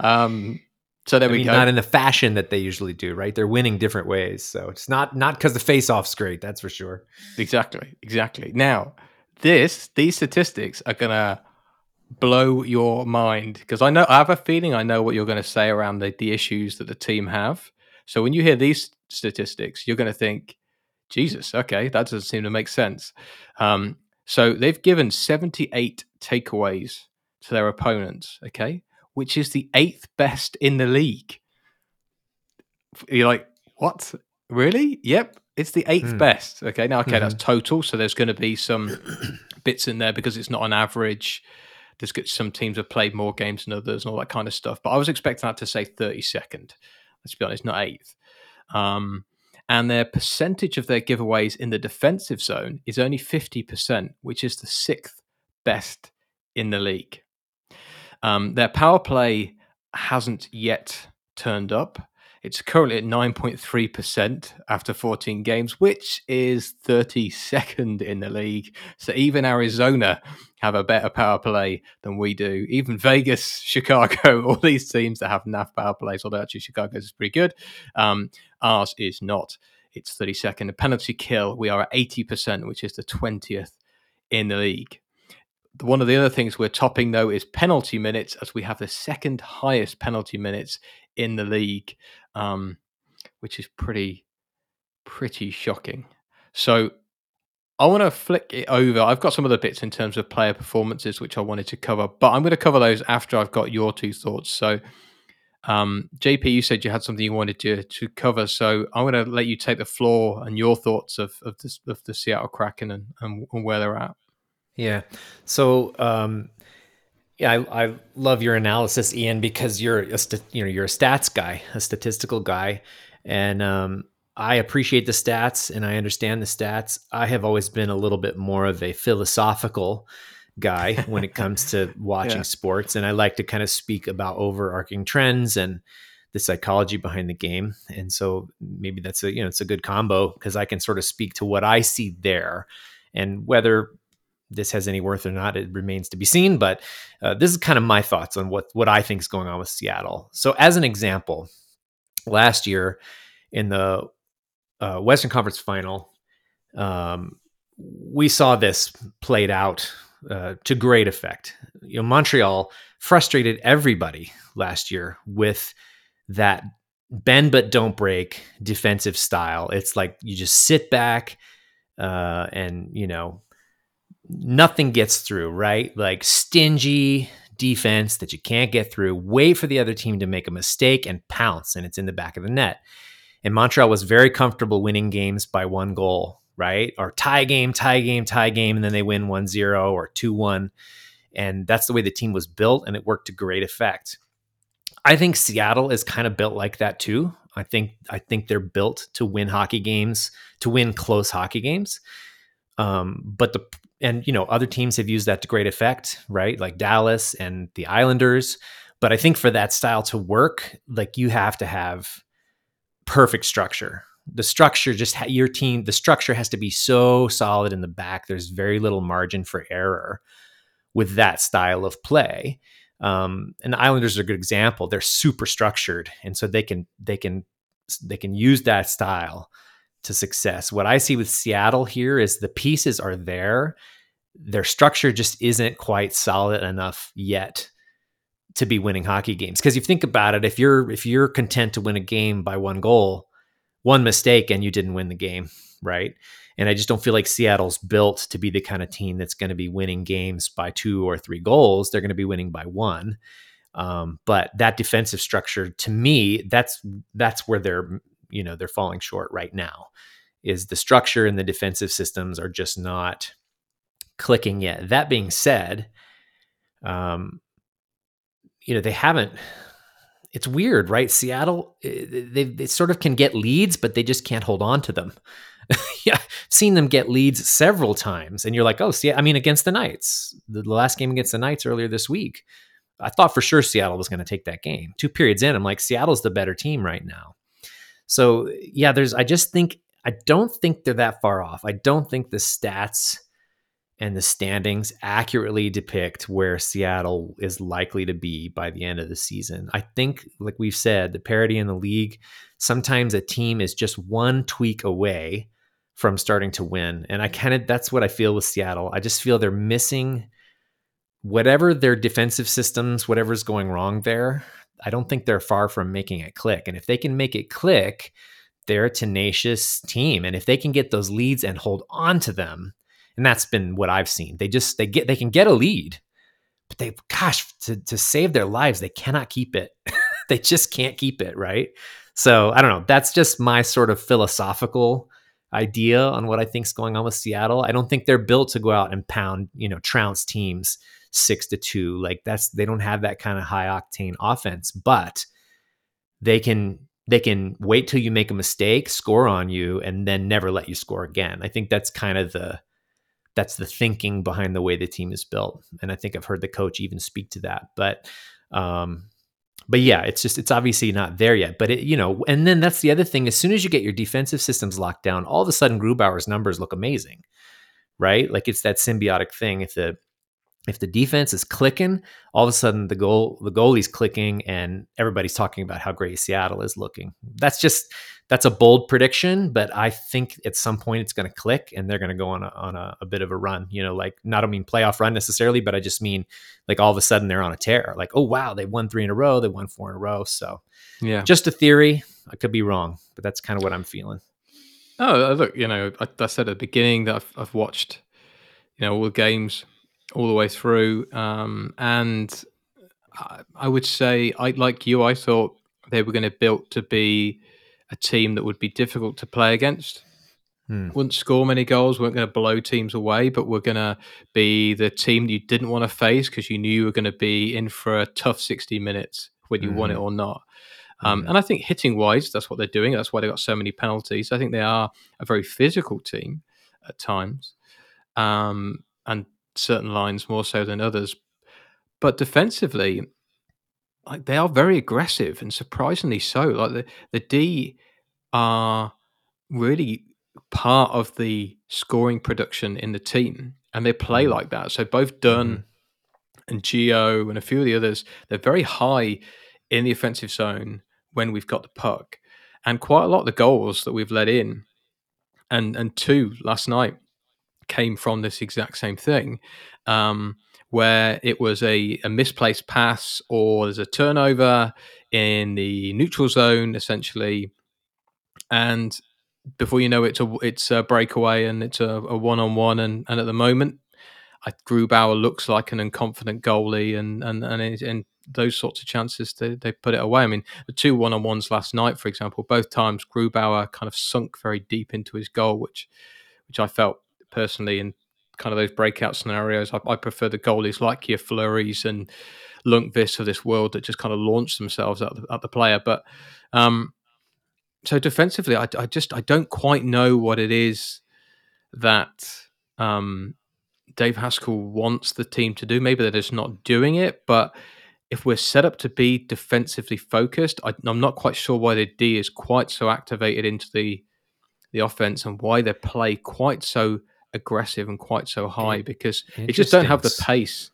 Um, so there I we mean, go. Not in the fashion that they usually do, right? They're winning different ways, so it's not not because the face-off's great. That's for sure. Exactly. Exactly. Now, this these statistics are gonna blow your mind because I know I have a feeling I know what you're going to say around the, the issues that the team have. So when you hear these statistics, you're going to think, Jesus, okay, that doesn't seem to make sense. Um, so they've given 78 takeaways to their opponents, okay, which is the eighth best in the league. You're like, what? Really? Yep, it's the eighth mm. best. Okay, now, okay, mm-hmm. that's total. So there's going to be some bits in there because it's not an average there's some teams have played more games than others and all that kind of stuff. But I was expecting that to say 32nd. Let's be honest, not eighth. Um, and their percentage of their giveaways in the defensive zone is only 50%, which is the sixth best in the league. Um, their power play hasn't yet turned up. It's currently at 9.3% after 14 games, which is 32nd in the league. So even Arizona have a better power play than we do. Even Vegas, Chicago, all these teams that have enough power plays, although actually Chicago's is pretty good, um, ours is not. It's 32nd. The penalty kill, we are at 80%, which is the 20th in the league. One of the other things we're topping, though, is penalty minutes, as we have the second highest penalty minutes in the league, um, which is pretty, pretty shocking. So I want to flick it over. I've got some other bits in terms of player performances, which I wanted to cover, but I'm going to cover those after I've got your two thoughts. So, um, JP, you said you had something you wanted to to cover, so I'm going to let you take the floor and your thoughts of of, this, of the Seattle Kraken and, and, and where they're at. Yeah. So, um, Yeah, I, I love your analysis, Ian, because you're a st- you know you're a stats guy, a statistical guy, and um, I appreciate the stats and I understand the stats. I have always been a little bit more of a philosophical guy when it comes to watching yeah. sports, and I like to kind of speak about overarching trends and the psychology behind the game. And so maybe that's a you know it's a good combo because I can sort of speak to what I see there, and whether this has any worth or not, it remains to be seen. But uh, this is kind of my thoughts on what what I think is going on with Seattle. So, as an example, last year in the uh, Western Conference Final, um, we saw this played out uh, to great effect. You know, Montreal frustrated everybody last year with that bend but don't break defensive style. It's like you just sit back uh, and you know nothing gets through, right? Like stingy defense that you can't get through. Wait for the other team to make a mistake and pounce, and it's in the back of the net. And Montreal was very comfortable winning games by one goal, right? Or tie game, tie game, tie game, and then they win 1 0 or 2 1. And that's the way the team was built, and it worked to great effect. I think Seattle is kind of built like that too. I think I think they're built to win hockey games, to win close hockey games. Um, but the and you know other teams have used that to great effect, right? Like Dallas and the Islanders. But I think for that style to work, like you have to have perfect structure. The structure just ha- your team, the structure has to be so solid in the back. There's very little margin for error with that style of play. Um, and the Islanders are a good example. They're super structured, and so they can they can they can use that style to success. What I see with Seattle here is the pieces are there. Their structure just isn't quite solid enough yet to be winning hockey games. Because you think about it, if you're if you're content to win a game by one goal, one mistake and you didn't win the game, right? And I just don't feel like Seattle's built to be the kind of team that's going to be winning games by two or three goals. They're going to be winning by one. Um, but that defensive structure, to me, that's that's where they're you know they're falling short right now is the structure and the defensive systems are just not clicking yet. That being said um you know they haven't it's weird right? Seattle eh, they, they sort of can get leads but they just can't hold on to them. Yeah seen them get leads several times and you're like oh see i mean against the knights the last game against the knights earlier this week i thought for sure seattle was going to take that game. Two periods in i'm like seattle's the better team right now so yeah, there's I just think I don't think they're that far off. I don't think the stats and the standings accurately depict where Seattle is likely to be by the end of the season. I think, like we've said, the parity in the league, sometimes a team is just one tweak away from starting to win. And I kind of, that's what I feel with Seattle. I just feel they're missing whatever their defensive systems, whatever's going wrong there. I don't think they're far from making it click. And if they can make it click, they're a tenacious team. And if they can get those leads and hold on to them, and that's been what I've seen. They just they get they can get a lead, but they gosh, to to save their lives, they cannot keep it. they just can't keep it, right? So I don't know. That's just my sort of philosophical idea on what I think is going on with Seattle. I don't think they're built to go out and pound, you know, trounce teams six to two. Like that's they don't have that kind of high octane offense, but they can they can wait till you make a mistake, score on you, and then never let you score again. I think that's kind of the that's the thinking behind the way the team is built. And I think I've heard the coach even speak to that. But um but yeah, it's just it's obviously not there yet. But it, you know, and then that's the other thing. As soon as you get your defensive systems locked down, all of a sudden Grubauer's numbers look amazing, right? Like it's that symbiotic thing. If the if the defense is clicking, all of a sudden the goal the goalie's clicking and everybody's talking about how great Seattle is looking. That's just that's a bold prediction, but I think at some point it's going to click and they're going to go on a, on a, a, bit of a run. You know, like not I mean playoff run necessarily, but I just mean like all of a sudden they're on a tear. Like oh wow, they won three in a row, they won four in a row. So yeah, just a theory. I could be wrong, but that's kind of what I'm feeling. Oh, uh, look, you know, I, I said at the beginning that I've, I've watched, you know, all the games all the way through. Um, and I, I would say, I like you, I thought they were going to build to be a team that would be difficult to play against. hmm. wouldn't score many goals, weren't going to blow teams away, but we're going to be the team you didn't want to face because you knew you were going to be in for a tough 60 minutes whether you mm. won it mm-hmm. or not. Um, mm. And I think hitting wise, that's what they're doing. That's why they got so many penalties. I think they are a very physical team at times, um, and certain lines more so than others. But defensively, like they are very aggressive and surprisingly so. Like the the D are really part of the scoring production in the team, and they play mm. like that. So both Dunn mm. and Gio and a few of the others, they're very high in the offensive zone when we've got the puck, and quite a lot of the goals that we've let in, and and two last night came from this exact same thing. Um, where it was a, a, misplaced pass or there's a turnover in the neutral zone, essentially, and before you know it, it's a, it's a breakaway and it's a, one on one, and at the moment, I, Grubauer looks like an unconfident goalie, and and and, and those sorts of chances they, they put it away. I mean, the two one on ones last night, for example, both times Grubauer kind of sunk very deep into his goal, which which I felt personally in kind of those breakout scenarios. I, I prefer the goalies like your Fleurys and Lundqvist of this world that just kind of launch themselves at the, at the player. But um, so defensively, I, I, just I don't quite know what it is that um, Dave Hakstol wants the team to do. Maybe they're just not doing it, but if we're set up to be defensively focused, I, am not quite sure why the D is quite so activated into the the offense and why they play quite so aggressive and quite so high because they just don't have the pace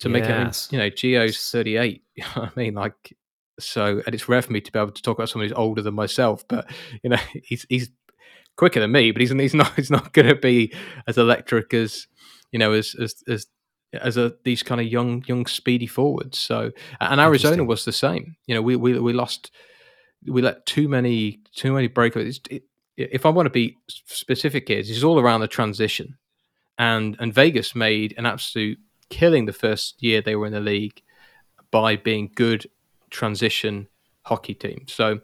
to yes. make it. You know, Gio's 38. I mean, like, so, and it's rare for me to be able to talk about someone who's older than myself, but you know, he's he's quicker than me, but he's he's not he's not going to be as electric as you know as as as as a these kind of young young speedy forwards. So, and Arizona was the same. You know, we we we lost we let too many too many breakouts. It, if I want to be specific here, it's all around the transition, and and Vegas made an absolute killing the first year they were in the league by being good transition hockey team. So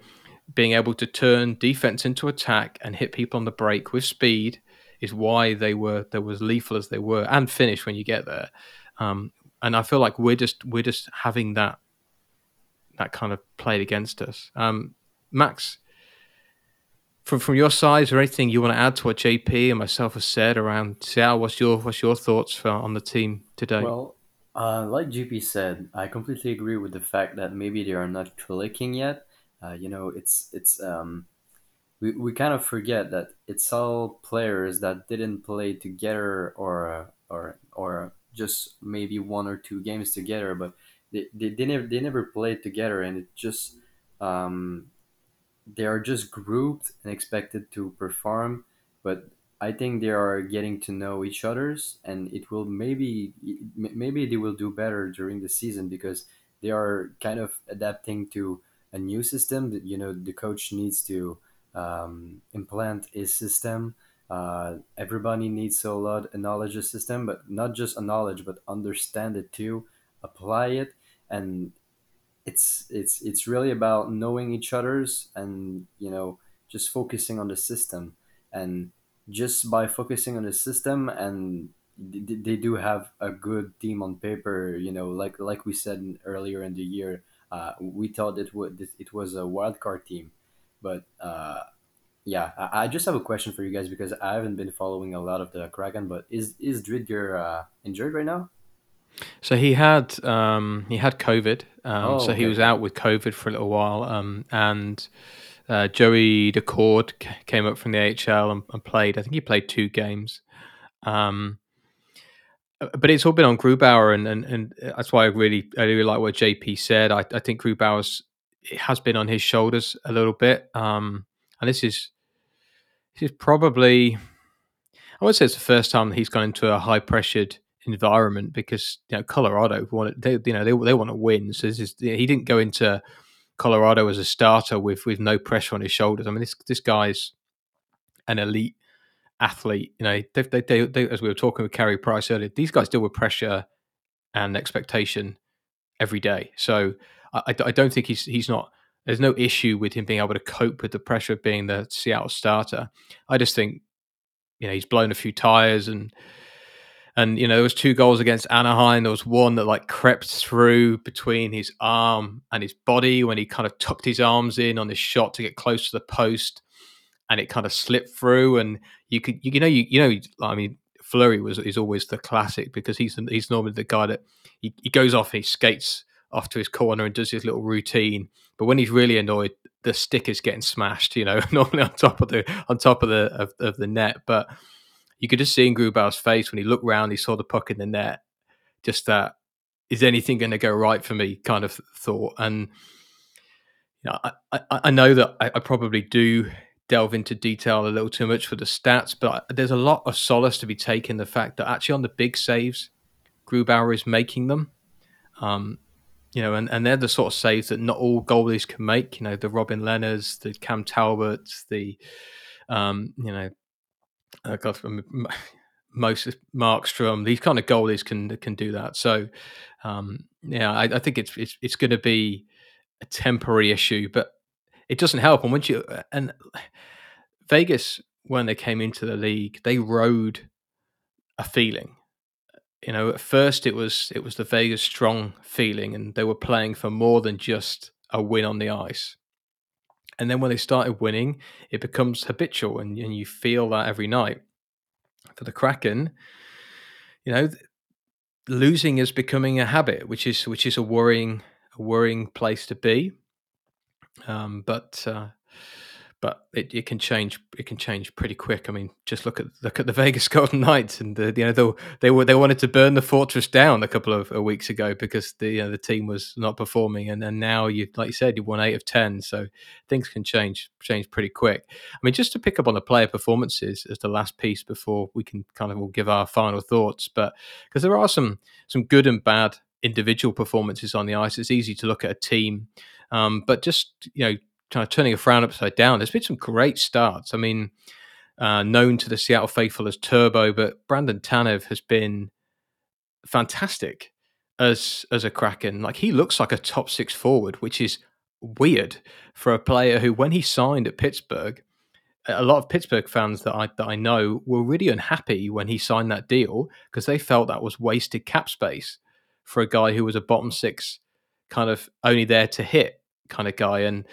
being able to turn defense into attack and hit people on the break with speed is why they were they was lethal as they were and finish when you get there. Um, and I feel like we're just we're just having that that kind of played against us. Um, Max, from from your side, is there anything you want to add to what JP and myself have said around Seattle? What's your what's your thoughts for, on the team today? Well, uh, like JP said, I completely agree with the fact that maybe they are not clicking yet. Uh, you know, it's it's um, we, we kind of forget that it's all players that didn't play together or or or just maybe one or two games together, but they, they, they never they never played together, and it just um, they are just grouped and expected to perform. But I think they are getting to know each other's, and it will maybe maybe they will do better during the season because they are kind of adapting to a new system. That you know the coach needs to um, implant a system. Uh, everybody needs a lot a system, but not just a knowledge, but understand it too, apply it, and it's it's it's really about knowing each other's and you know just focusing on the system and just by focusing on the system and they do have a good team on paper you know like like we said earlier in the year uh, we thought it would it was a wild card team but uh, yeah, I, I, just have a question for you guys because I haven't been following a lot of the Kraken. But is is Driedger uh, injured right now? So he had um, he had COVID. Um, oh, so okay. he was out with COVID for a little while. Um, and uh, Joey Daccord came up from the AHL and, and, played. I think he played two games. Um, but it's all been on Grubauer, and, and, and that's why I really I really like what JP said. I, I think Grubauer's it has been on his shoulders a little bit. Um, and this is this is probably I would say it's the first time he's gone into a high pressured environment because you know Colorado wanted they you know they they want to win. So this is he didn't go into Colorado as a starter with with no pressure on his shoulders. I mean this this guy's an elite athlete. You know they they, they, they as we were talking with Carey Price earlier, these guys deal with pressure and expectation every day. So I, I don't think he's he's not. There's no issue with him being able to cope with the pressure of being the Seattle starter. I just think you know he's blown a few tires and and you know there was two goals against Anaheim. There was one that like crept through between his arm and his body when he kind of tucked his arms in on his shot to get close to the post, and it kind of slipped through. And you could you, know you you know I mean Fleury was is always the classic because he's he's normally the guy that he, he goes off and he skates off to his corner and does his little routine. But when he's really annoyed, the stick is getting smashed. You know, normally on top of the on top of the of, of the net, but you could just see in Grubauer's face when he looked round, he saw the puck in the net. Just that, is anything going to go right for me? Kind of thought. And you know, I, I, I know that I, I, probably do delve into detail a little too much for the stats, but there's a lot of solace to be taken the fact that actually on the big saves, Grubauer is making them. Um, you know, and, and they're the sort of saves that not all goalies can make. You know, the Robin Lehners, the Cam Talbots, the um, you know, uh, God, most Markstrom, these kind of goalies can can do that. So, um, yeah, I, I, think it's it's, it's going to be a temporary issue, but it doesn't help. And once you and Vegas, when they came into the league, they rode a feeling. You know, at first it was it was the Vegas strong feeling, and they were playing for more than just a win on the ice. And then when they started winning, it becomes habitual and, and you feel that every night. For the Kraken, you know, losing is becoming a habit, which is which is a worrying a worrying place to be. Um, but uh, but it, it can change. It can change pretty quick. I mean, just look at look at the Vegas Golden Knights, and the, you know they, they were they wanted to burn the fortress down a couple of weeks ago because the you know, the team was not performing, and then now you like you said you won eight of ten, so things can change change pretty quick. I mean, just to pick up on the player performances as the last piece before we can kind of all give our final thoughts, but because there are some some good and bad individual performances on the ice, it's easy to look at a team. Um, but just you know kind of turning a frown upside down. There's been some great starts. I mean, uh, known to the Seattle faithful as Turbo, but Brandon Tanev has been fantastic as as a Kraken. Like he looks like a top six forward, which is weird for a player who, when he signed at Pittsburgh, a lot of Pittsburgh fans that I that I know were really unhappy when he signed that deal because they felt that was wasted cap space for a guy who was a bottom six, kind of only there to hit kind of guy. And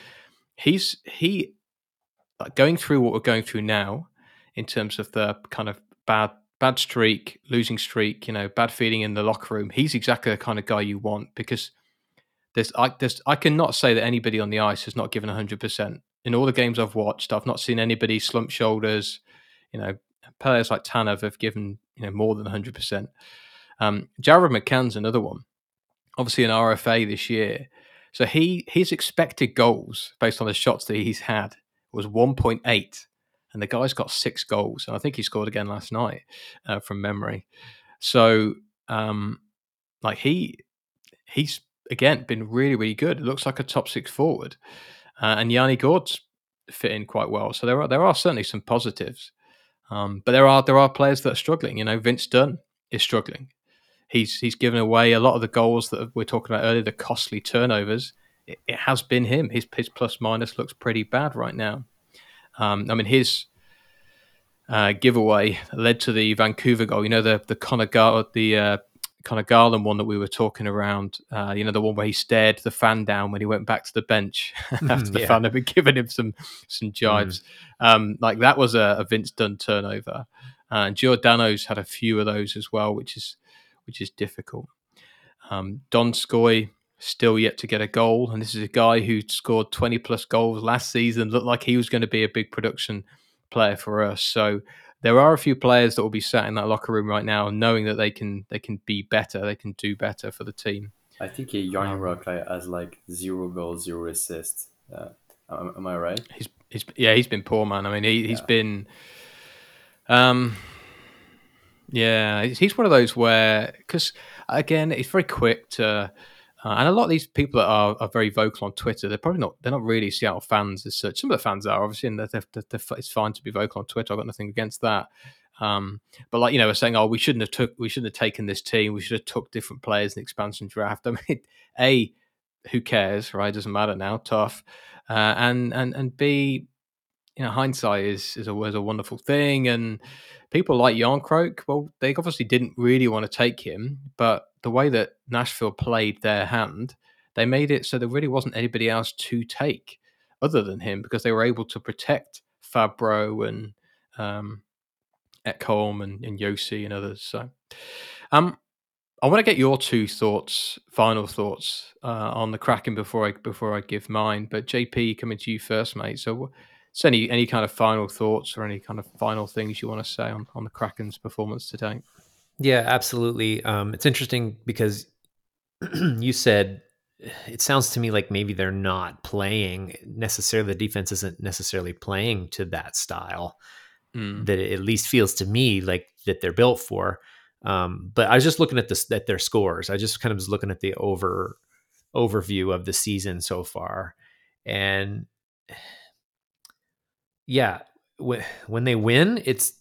he's he like going through what we're going through now in terms of the kind of bad bad streak, losing streak, you know, bad feeling in the locker room. He's exactly the kind of guy you want because there's I there's I cannot say that anybody on the ice has not given hundred percent. In all the games I've watched, I've not seen anybody slump shoulders. You know, players like Tanev have given you know more than hundred percent. Um, Jared McCann's another one. Obviously, an RFA this year, so he his expected goals based on the shots that he's had was 1.8, and the guy's got six goals, and I think he scored again last night uh, from memory. So, um, like he he's again been really really good. It looks like a top six forward, uh, and Yanni Gourde's fit in quite well. So there are there are certainly some positives, um, but there are there are players that are struggling. You know, Vince Dunn is struggling he's he's given away a lot of the goals that we're talking about earlier, the costly turnovers. It, it has been him. His his plus minus looks pretty bad right now. Um, I mean, his uh, giveaway led to the Vancouver goal. You know, the the Conor Gar- the uh, Conor Garland one that we were talking around. Uh, you know, the one where he stared the fan down when he went back to the bench after the yeah. fan had been giving him some some jibes. Mm. Um, like that was a, a Vince Dunn turnover. Uh, and Giordano's had a few of those as well, which is which is difficult. Um, Donskoy still yet to get a goal, and this is a guy who scored 20 plus goals last season. Looked like he was going to be a big production player for us. So there are a few players that will be sat in that locker room right now, knowing that they can they can be better, they can do better for the team. I think Jarni um, Rock has like zero goals, zero assists. Uh, am, am, I right? He's, he's yeah, he's been poor, man. I mean, he, has been. Um, yeah, he's one of those where because again, it's very quick to. Uh, and a lot of these people that are, are very vocal on Twitter, they're probably not they're not really Seattle fans as such. Some of the fans are obviously, and they're, they're, they're, it's fine to be vocal on Twitter. I've got nothing against that. Um, but like you know, we're saying, oh, we shouldn't have took we shouldn't have taken this team. We should have took different players in the expansion draft. I mean, a who cares, right? Doesn't matter now. Tough, uh, and and and b you know, hindsight is is a, is a wonderful thing, and people like Jarnkrok, well, they obviously didn't really want to take him, but the way that Nashville played their hand, they made it so there really wasn't anybody else to take other than him because they were able to protect Fabbro and um, Ekholm and, and Josi and others. So, um, I want to get your two thoughts, final thoughts uh, on the Kraken before I before I give mine. But JP, coming to you first, mate. So, so any any kind of final thoughts or any kind of final things you want to say on on the Kraken's performance today? Yeah, absolutely. Um, it's interesting because you said it sounds to me like maybe they're not playing necessarily. The defense isn't necessarily playing to that style. Mm. That it at least feels to me like that they're built for. Um, but I was just looking at this at their scores. I just kind of was looking at the over overview of the season so far, and yeah, when they win, it's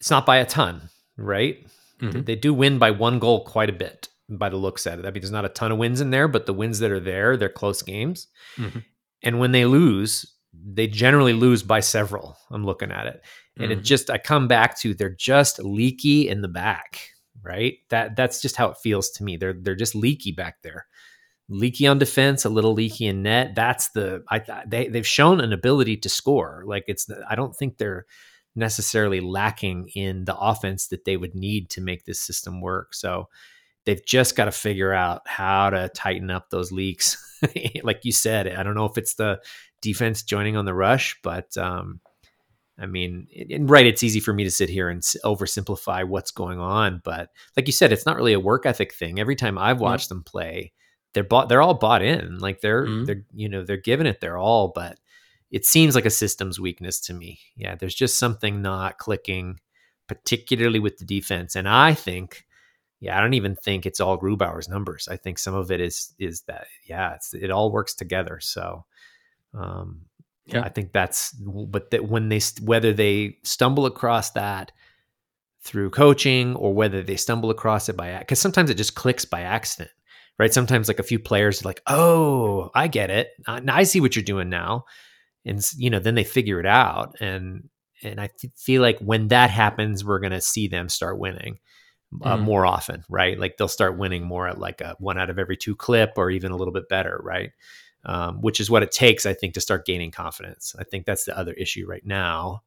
it's not by a ton, right? Mm-hmm. They do win by one goal quite a bit by the looks at it. I mean, there's not a ton of wins in there, but the wins that are there, they're close games. Mm-hmm. And when they lose, they generally lose by several. I'm looking at it. And mm-hmm. it just I come back to they're just leaky in the back, right? That that's just how it feels to me. They're they're just leaky back there. Leaky on defense, a little leaky in net. That's the I they they've shown an ability to score. Like it's I don't think they're necessarily lacking in the offense that they would need to make this system work. So they've just got to figure out how to tighten up those leaks. like you said, I don't know if it's the defense joining on the rush, but um, I mean, and right, it's easy for me to sit here and oversimplify what's going on, but like you said, it's not really a work ethic thing. Every time I've watched mm-hmm. them play, they're bought, they're all bought in, like they're mm-hmm. they're you know they're giving it their all, but it seems like a systems weakness to me. Yeah, there's just something not clicking, particularly with the defense, and I think. Yeah, I don't even think it's all Grubauer's numbers. I think some of it is is that yeah, it's it all works together. So um, yeah. I think that's, but that when they, whether they stumble across that through coaching or whether they stumble across it by, because sometimes it just clicks by accident, right? Sometimes like a few players are like, oh, I get it. I see what you're doing now. And, you know, then they figure it out. And, and I th- feel like when that happens, we're going to see them start winning. Uh, mm. more often, right? Like they'll start winning more at like a one out of every two clip or even a little bit better, right? um, which is what it takes, I think, to start gaining confidence. I think that's the other issue right now.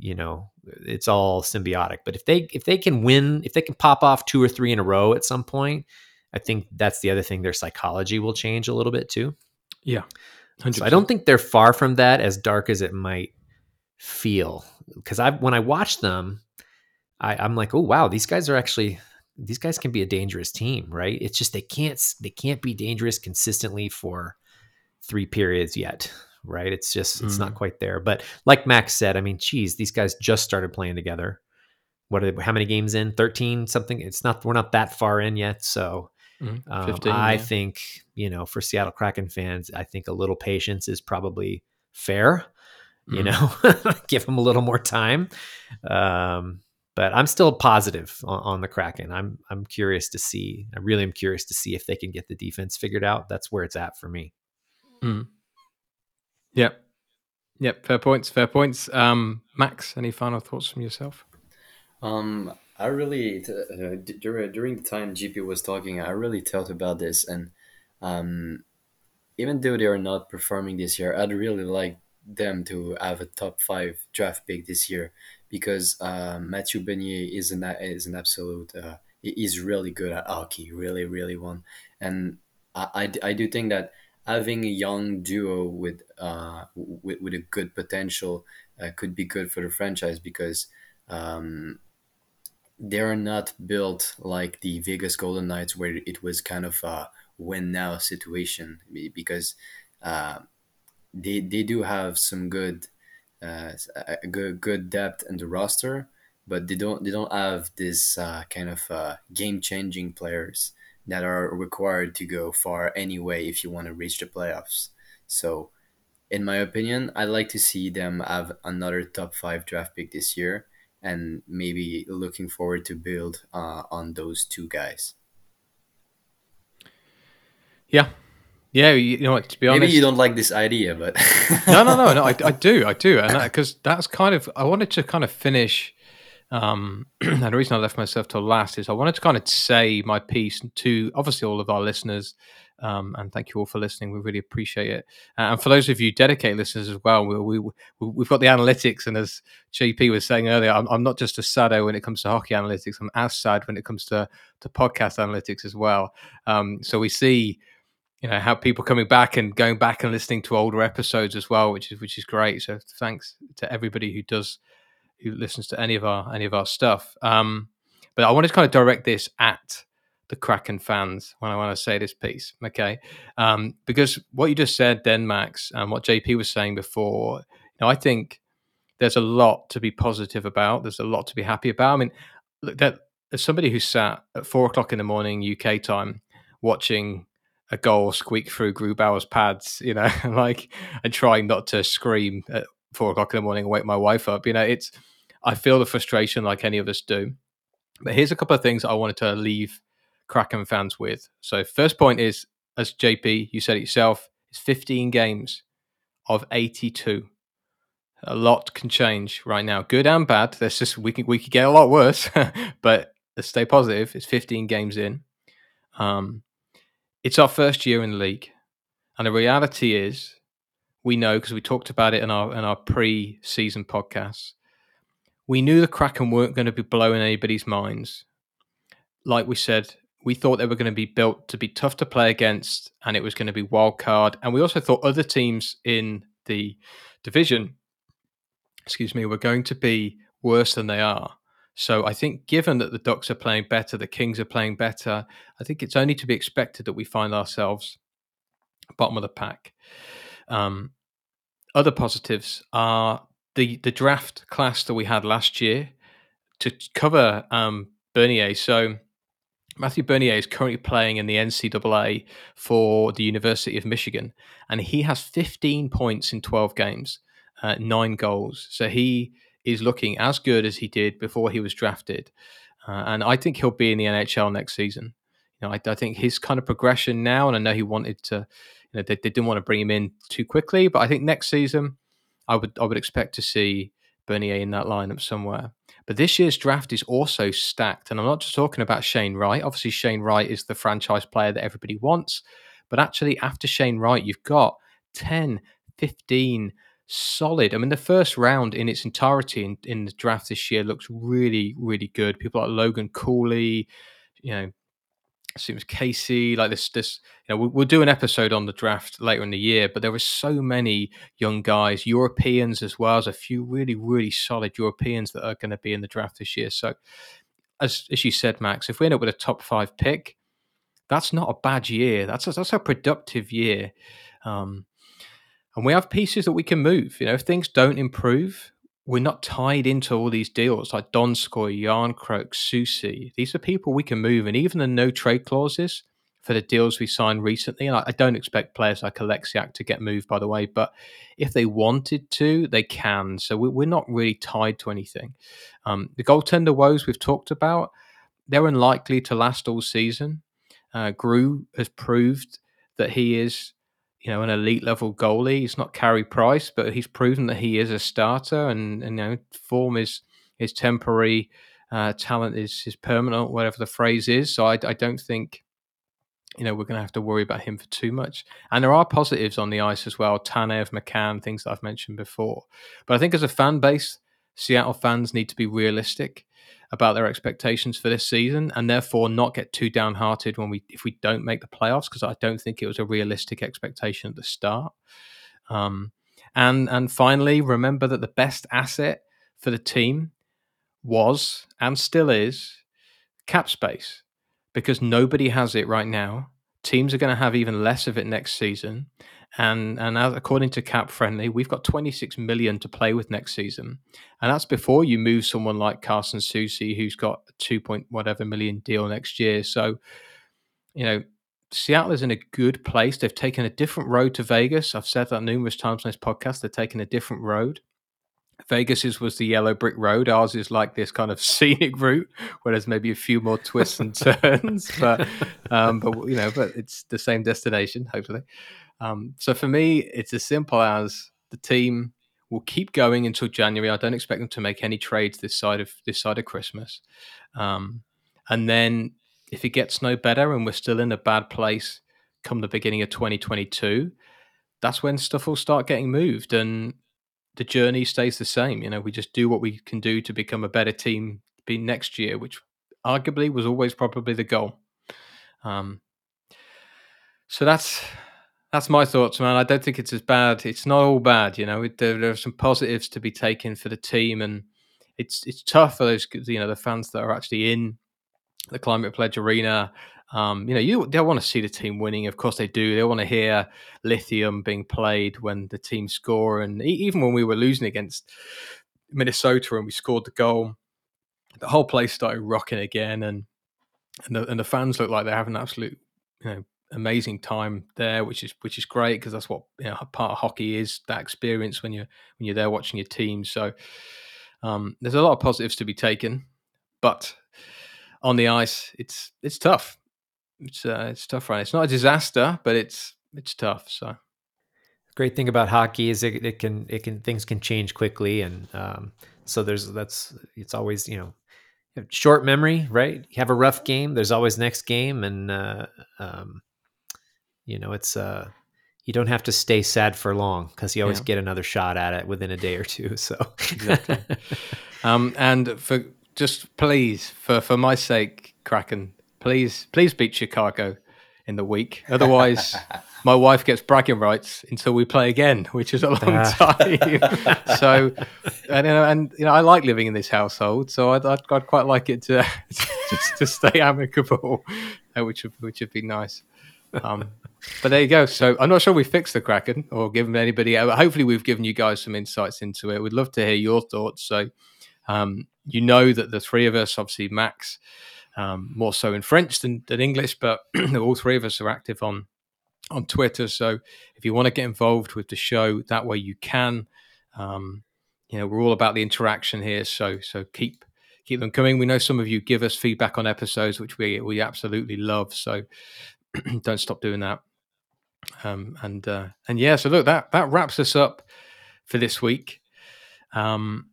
You know, it's all symbiotic. But if they if they can win, if they can pop off two or three in a row at some point, I think that's the other thing. Their psychology will change a little bit too. Yeah, 100%. so I don't think they're far from that, as dark as it might feel. Because I when I watch them, I, I'm like, oh wow, these guys are actually these guys can be a dangerous team, right? It's just they can't they can't be dangerous consistently for three periods yet, right? It's just it's mm. not quite there. But like Max said, I mean, geez, these guys just started playing together. What are they, how many games in? Thirteen something. It's not we're not that far in yet. So mm, 15, um, I yeah. think you know for Seattle Kraken fans, I think a little patience is probably fair. Mm. You know, give them a little more time. Um, but I'm still positive on, on, the Kraken. I'm I'm curious to see. I really am curious to see if they can get the defense figured out. That's where it's at for me. Mm. Yep. Yep. Fair points. Fair points. Um, Max, any final thoughts from yourself? Um, I really uh, during during the time JP was talking, I really thought about this, and um, even though they are not performing this year, I'd really like them to have a top five draft pick this year because uh, Mathieu Beniers is an is an absolute. Uh, he's really good at hockey, really, really one, and I, I, I do think that having a young duo with uh, with, with a good potential uh, could be good for the franchise because um, they're not built like the Vegas Golden Knights where it was kind of a win now situation because uh, they they do have some good uh, good good depth in the roster but they don't they don't have this uh, kind of uh, game changing players that are required to go far anyway if you want to reach the playoffs. So, in my opinion, I'd like to see them have another top five draft pick this year and maybe looking forward to build uh, on those two guys. Yeah, Yeah, you know what? To be honest, maybe you don't like this idea, but no, no, no, no. I, I do, I do, and because that, that's kind of I wanted to kind of finish. Um, and the reason I left myself till last is I wanted to kind of say my piece to obviously all of our listeners, um, and thank you all for listening. We really appreciate it. Uh, and for those of you dedicated listeners as well, we, we, we've got the analytics. And as JP was saying earlier, I'm, I'm, not just a sado when it comes to hockey analytics. I'm as sad when it comes to, to podcast analytics as well. Um, so we see, you know, how people coming back and going back and listening to older episodes as well, which is which is great. So thanks to everybody who does who listens to any of our any of our stuff. Um, but I wanted to kind of direct this at the Kraken fans when I want to say this piece, okay? Um, because what you just said, then Max, and what JP was saying before, you know, I think there's a lot to be positive about. There's a lot to be happy about. I mean, look, that as somebody who sat at four o'clock in the morning UK time watching a goal squeak through Grubauer's pads, you know, like and trying not to scream at four o'clock in the morning and wake my wife up. You know, it's I feel the frustration like any of us do. But here's a couple of things I wanted to leave Kraken fans with. So, first point is, as JP, you said it yourself, it's 15 games of 82. A lot can change right now, good and bad. There's just we can we could get a lot worse, but let's stay positive. It's 15 games in. Um, it's our first year in the league, and the reality is, we know because we talked about it in our in our pre-season podcast. We knew the Kraken weren't going to be blowing anybody's minds. Like we said, we thought they were going to be built to be tough to play against and it was going to be wild card. And we also thought other teams in the division, excuse me, were going to be worse than they are. So I think given that the Ducks are playing better, the Kings are playing better, I think it's only to be expected that we find ourselves bottom of the pack. Um, other positives are the the draft class that we had last year to cover um, Beniers. So Matthew Beniers is currently playing in the NCAA for the University of Michigan, and he has 15 points in 12 games, uh, nine goals. So he is looking as good as he did before he was drafted, uh, and I think he'll be in the NHL next season. You know, I, I, think his kind of progression now, and I know he wanted to, you know, they, they didn't want to bring him in too quickly, but I think next season, I would I would expect to see Bernier in that lineup somewhere. But this year's draft is also stacked. And I'm not just talking about Shane Wright. Obviously, Shane Wright is the franchise player that everybody wants. But actually, after Shane Wright, you've got 10, 15 solid. I mean, the first round in its entirety in, in the draft this year looks really, really good. People like Logan Cooley, you know, seems Casey, like this, this, you know, we'll, we'll, do an episode on the draft later in the year, but there were so many young guys, Europeans as well as a few really, really solid Europeans that are going to be in the draft this year. So, as as you said, Max, if we end up with a top five pick, that's not a bad year. That's a, that's a productive year. Um, and we have pieces that we can move. You know, if things don't improve, we're not tied into all these deals like Donskoi, Jarnkrok, Soucy. These are people we can move, and even the no trade clauses for the deals we signed recently. And I, I don't expect players like Oleksiak to get moved, by the way, but if they wanted to, they can. So we, are not really tied to anything. Um, the goaltender woes we've talked about, they're unlikely to last all season. Uh, Grew has proved that he is you know, an elite level goalie. He's not Carey Price, but he's proven that he is a starter, and, and you know, form is is temporary, uh, talent is is permanent, whatever the phrase is. So I, I don't think, you know, we're going to have to worry about him for too much. And there are positives on the ice as well. Tanev, McCann, things that I've mentioned before. But I think as a fan base, Seattle fans need to be realistic about their expectations for this season and therefore not get too downhearted when we if we don't make the playoffs because I don't think it was a realistic expectation at the start. Um, and and finally, remember that the best asset for the team was and still is cap space because nobody has it right now. Teams are going to have even less of it next season, and and as, according to Cap Friendly, we've got 26 million to play with next season, and that's before you move someone like Carson Soucy, who's got a two point whatever million deal next year. So, you know, Seattle is in a good place. They've taken a different road to Vegas. I've said that numerous times on this podcast. They're taking a different road. Vegas's was the yellow brick road. Ours is like this kind of scenic route where there's maybe a few more twists and turns, but um, but you know, but it's the same destination, hopefully. Um, so for me, it's as simple as the team will keep going until January. I don't expect them to make any trades this side of this side of Christmas, um, and then if it gets no better and we're still in a bad place come the beginning of 2022, that's when stuff will start getting moved and the journey stays the same. You know, we just do what we can do to become a better team be next year, which arguably was always probably the goal. Um, so that's that's my thoughts, man. I don't think it's as bad. It's not all bad, you know. It, there, there, are some positives to be taken for the team, and it's it's tough for those you know the fans that are actually in the Climate Pledge Arena um, you know, you they want to see the team winning. Of course, they do. They want to hear lithium being played when the team score, and even when we were losing against Minnesota and we scored the goal, the whole place started rocking again, and and the, and the fans look like they're having an absolute, you know, amazing time there, which is which is great because that's what you know, part of hockey is that experience when you're when you're there watching your team. So um, there's a lot of positives to be taken, but on the ice, it's it's tough. It's uh, it's tough right? It's not a disaster but it's it's tough so. Great thing about hockey is it, it can it can things can change quickly and um, so there's that's it's always you know short memory right? You have a rough game there's always next game and uh, um, you know it's uh you don't have to stay sad for long because you always yeah. get another shot at it within a day or two so exactly um and for just please for for my sake kraken Please, please beat Chicago in the week. Otherwise, my wife gets bragging rights until we play again, which is a long ah. time. so, and you know, and you know, I like living in this household, so I'd, I'd, I'd quite like it to just to stay amicable, uh, which would which would be nice. Um, but there you go. So I'm not sure we fixed the Kraken or given anybody. Hopefully, we've given you guys some insights into it. We'd love to hear your thoughts. So, um, you know that the three of us, obviously Max um, more so in French than, than English, but all three of us are active on on Twitter. So if you want to get involved with the show, that way you can. Um, you know, we're all about the interaction here, so so keep keep them coming. We know some of you give us feedback on episodes, which we we absolutely love. So don't stop doing that. Um, and uh, and yeah, so look that that wraps us up for this week. Um,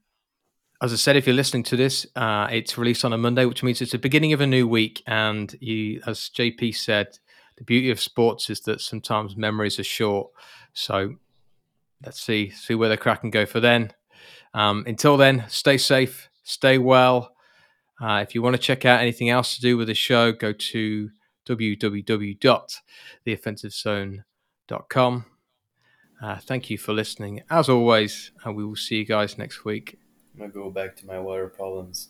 as I said, if you're listening to this, uh, it's released on a Monday, which means it's the beginning of a new week. And you, as JP said, the beauty of sports is that sometimes memories are short. So let's see see where the Kraken go for then. Um, until then, stay safe, stay well. Uh, if you want to check out anything else to do with the show, go to www.theoffensivezone.com. Uh, thank you for listening, as always, and we will see you guys next week. I'm gonna go back to my water problems.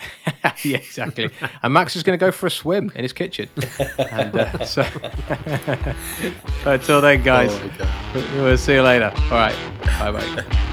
yeah, exactly. and Max is going to go for a swim in his kitchen. and, uh, so, until then, guys, oh we'll see you later. All right, bye bye.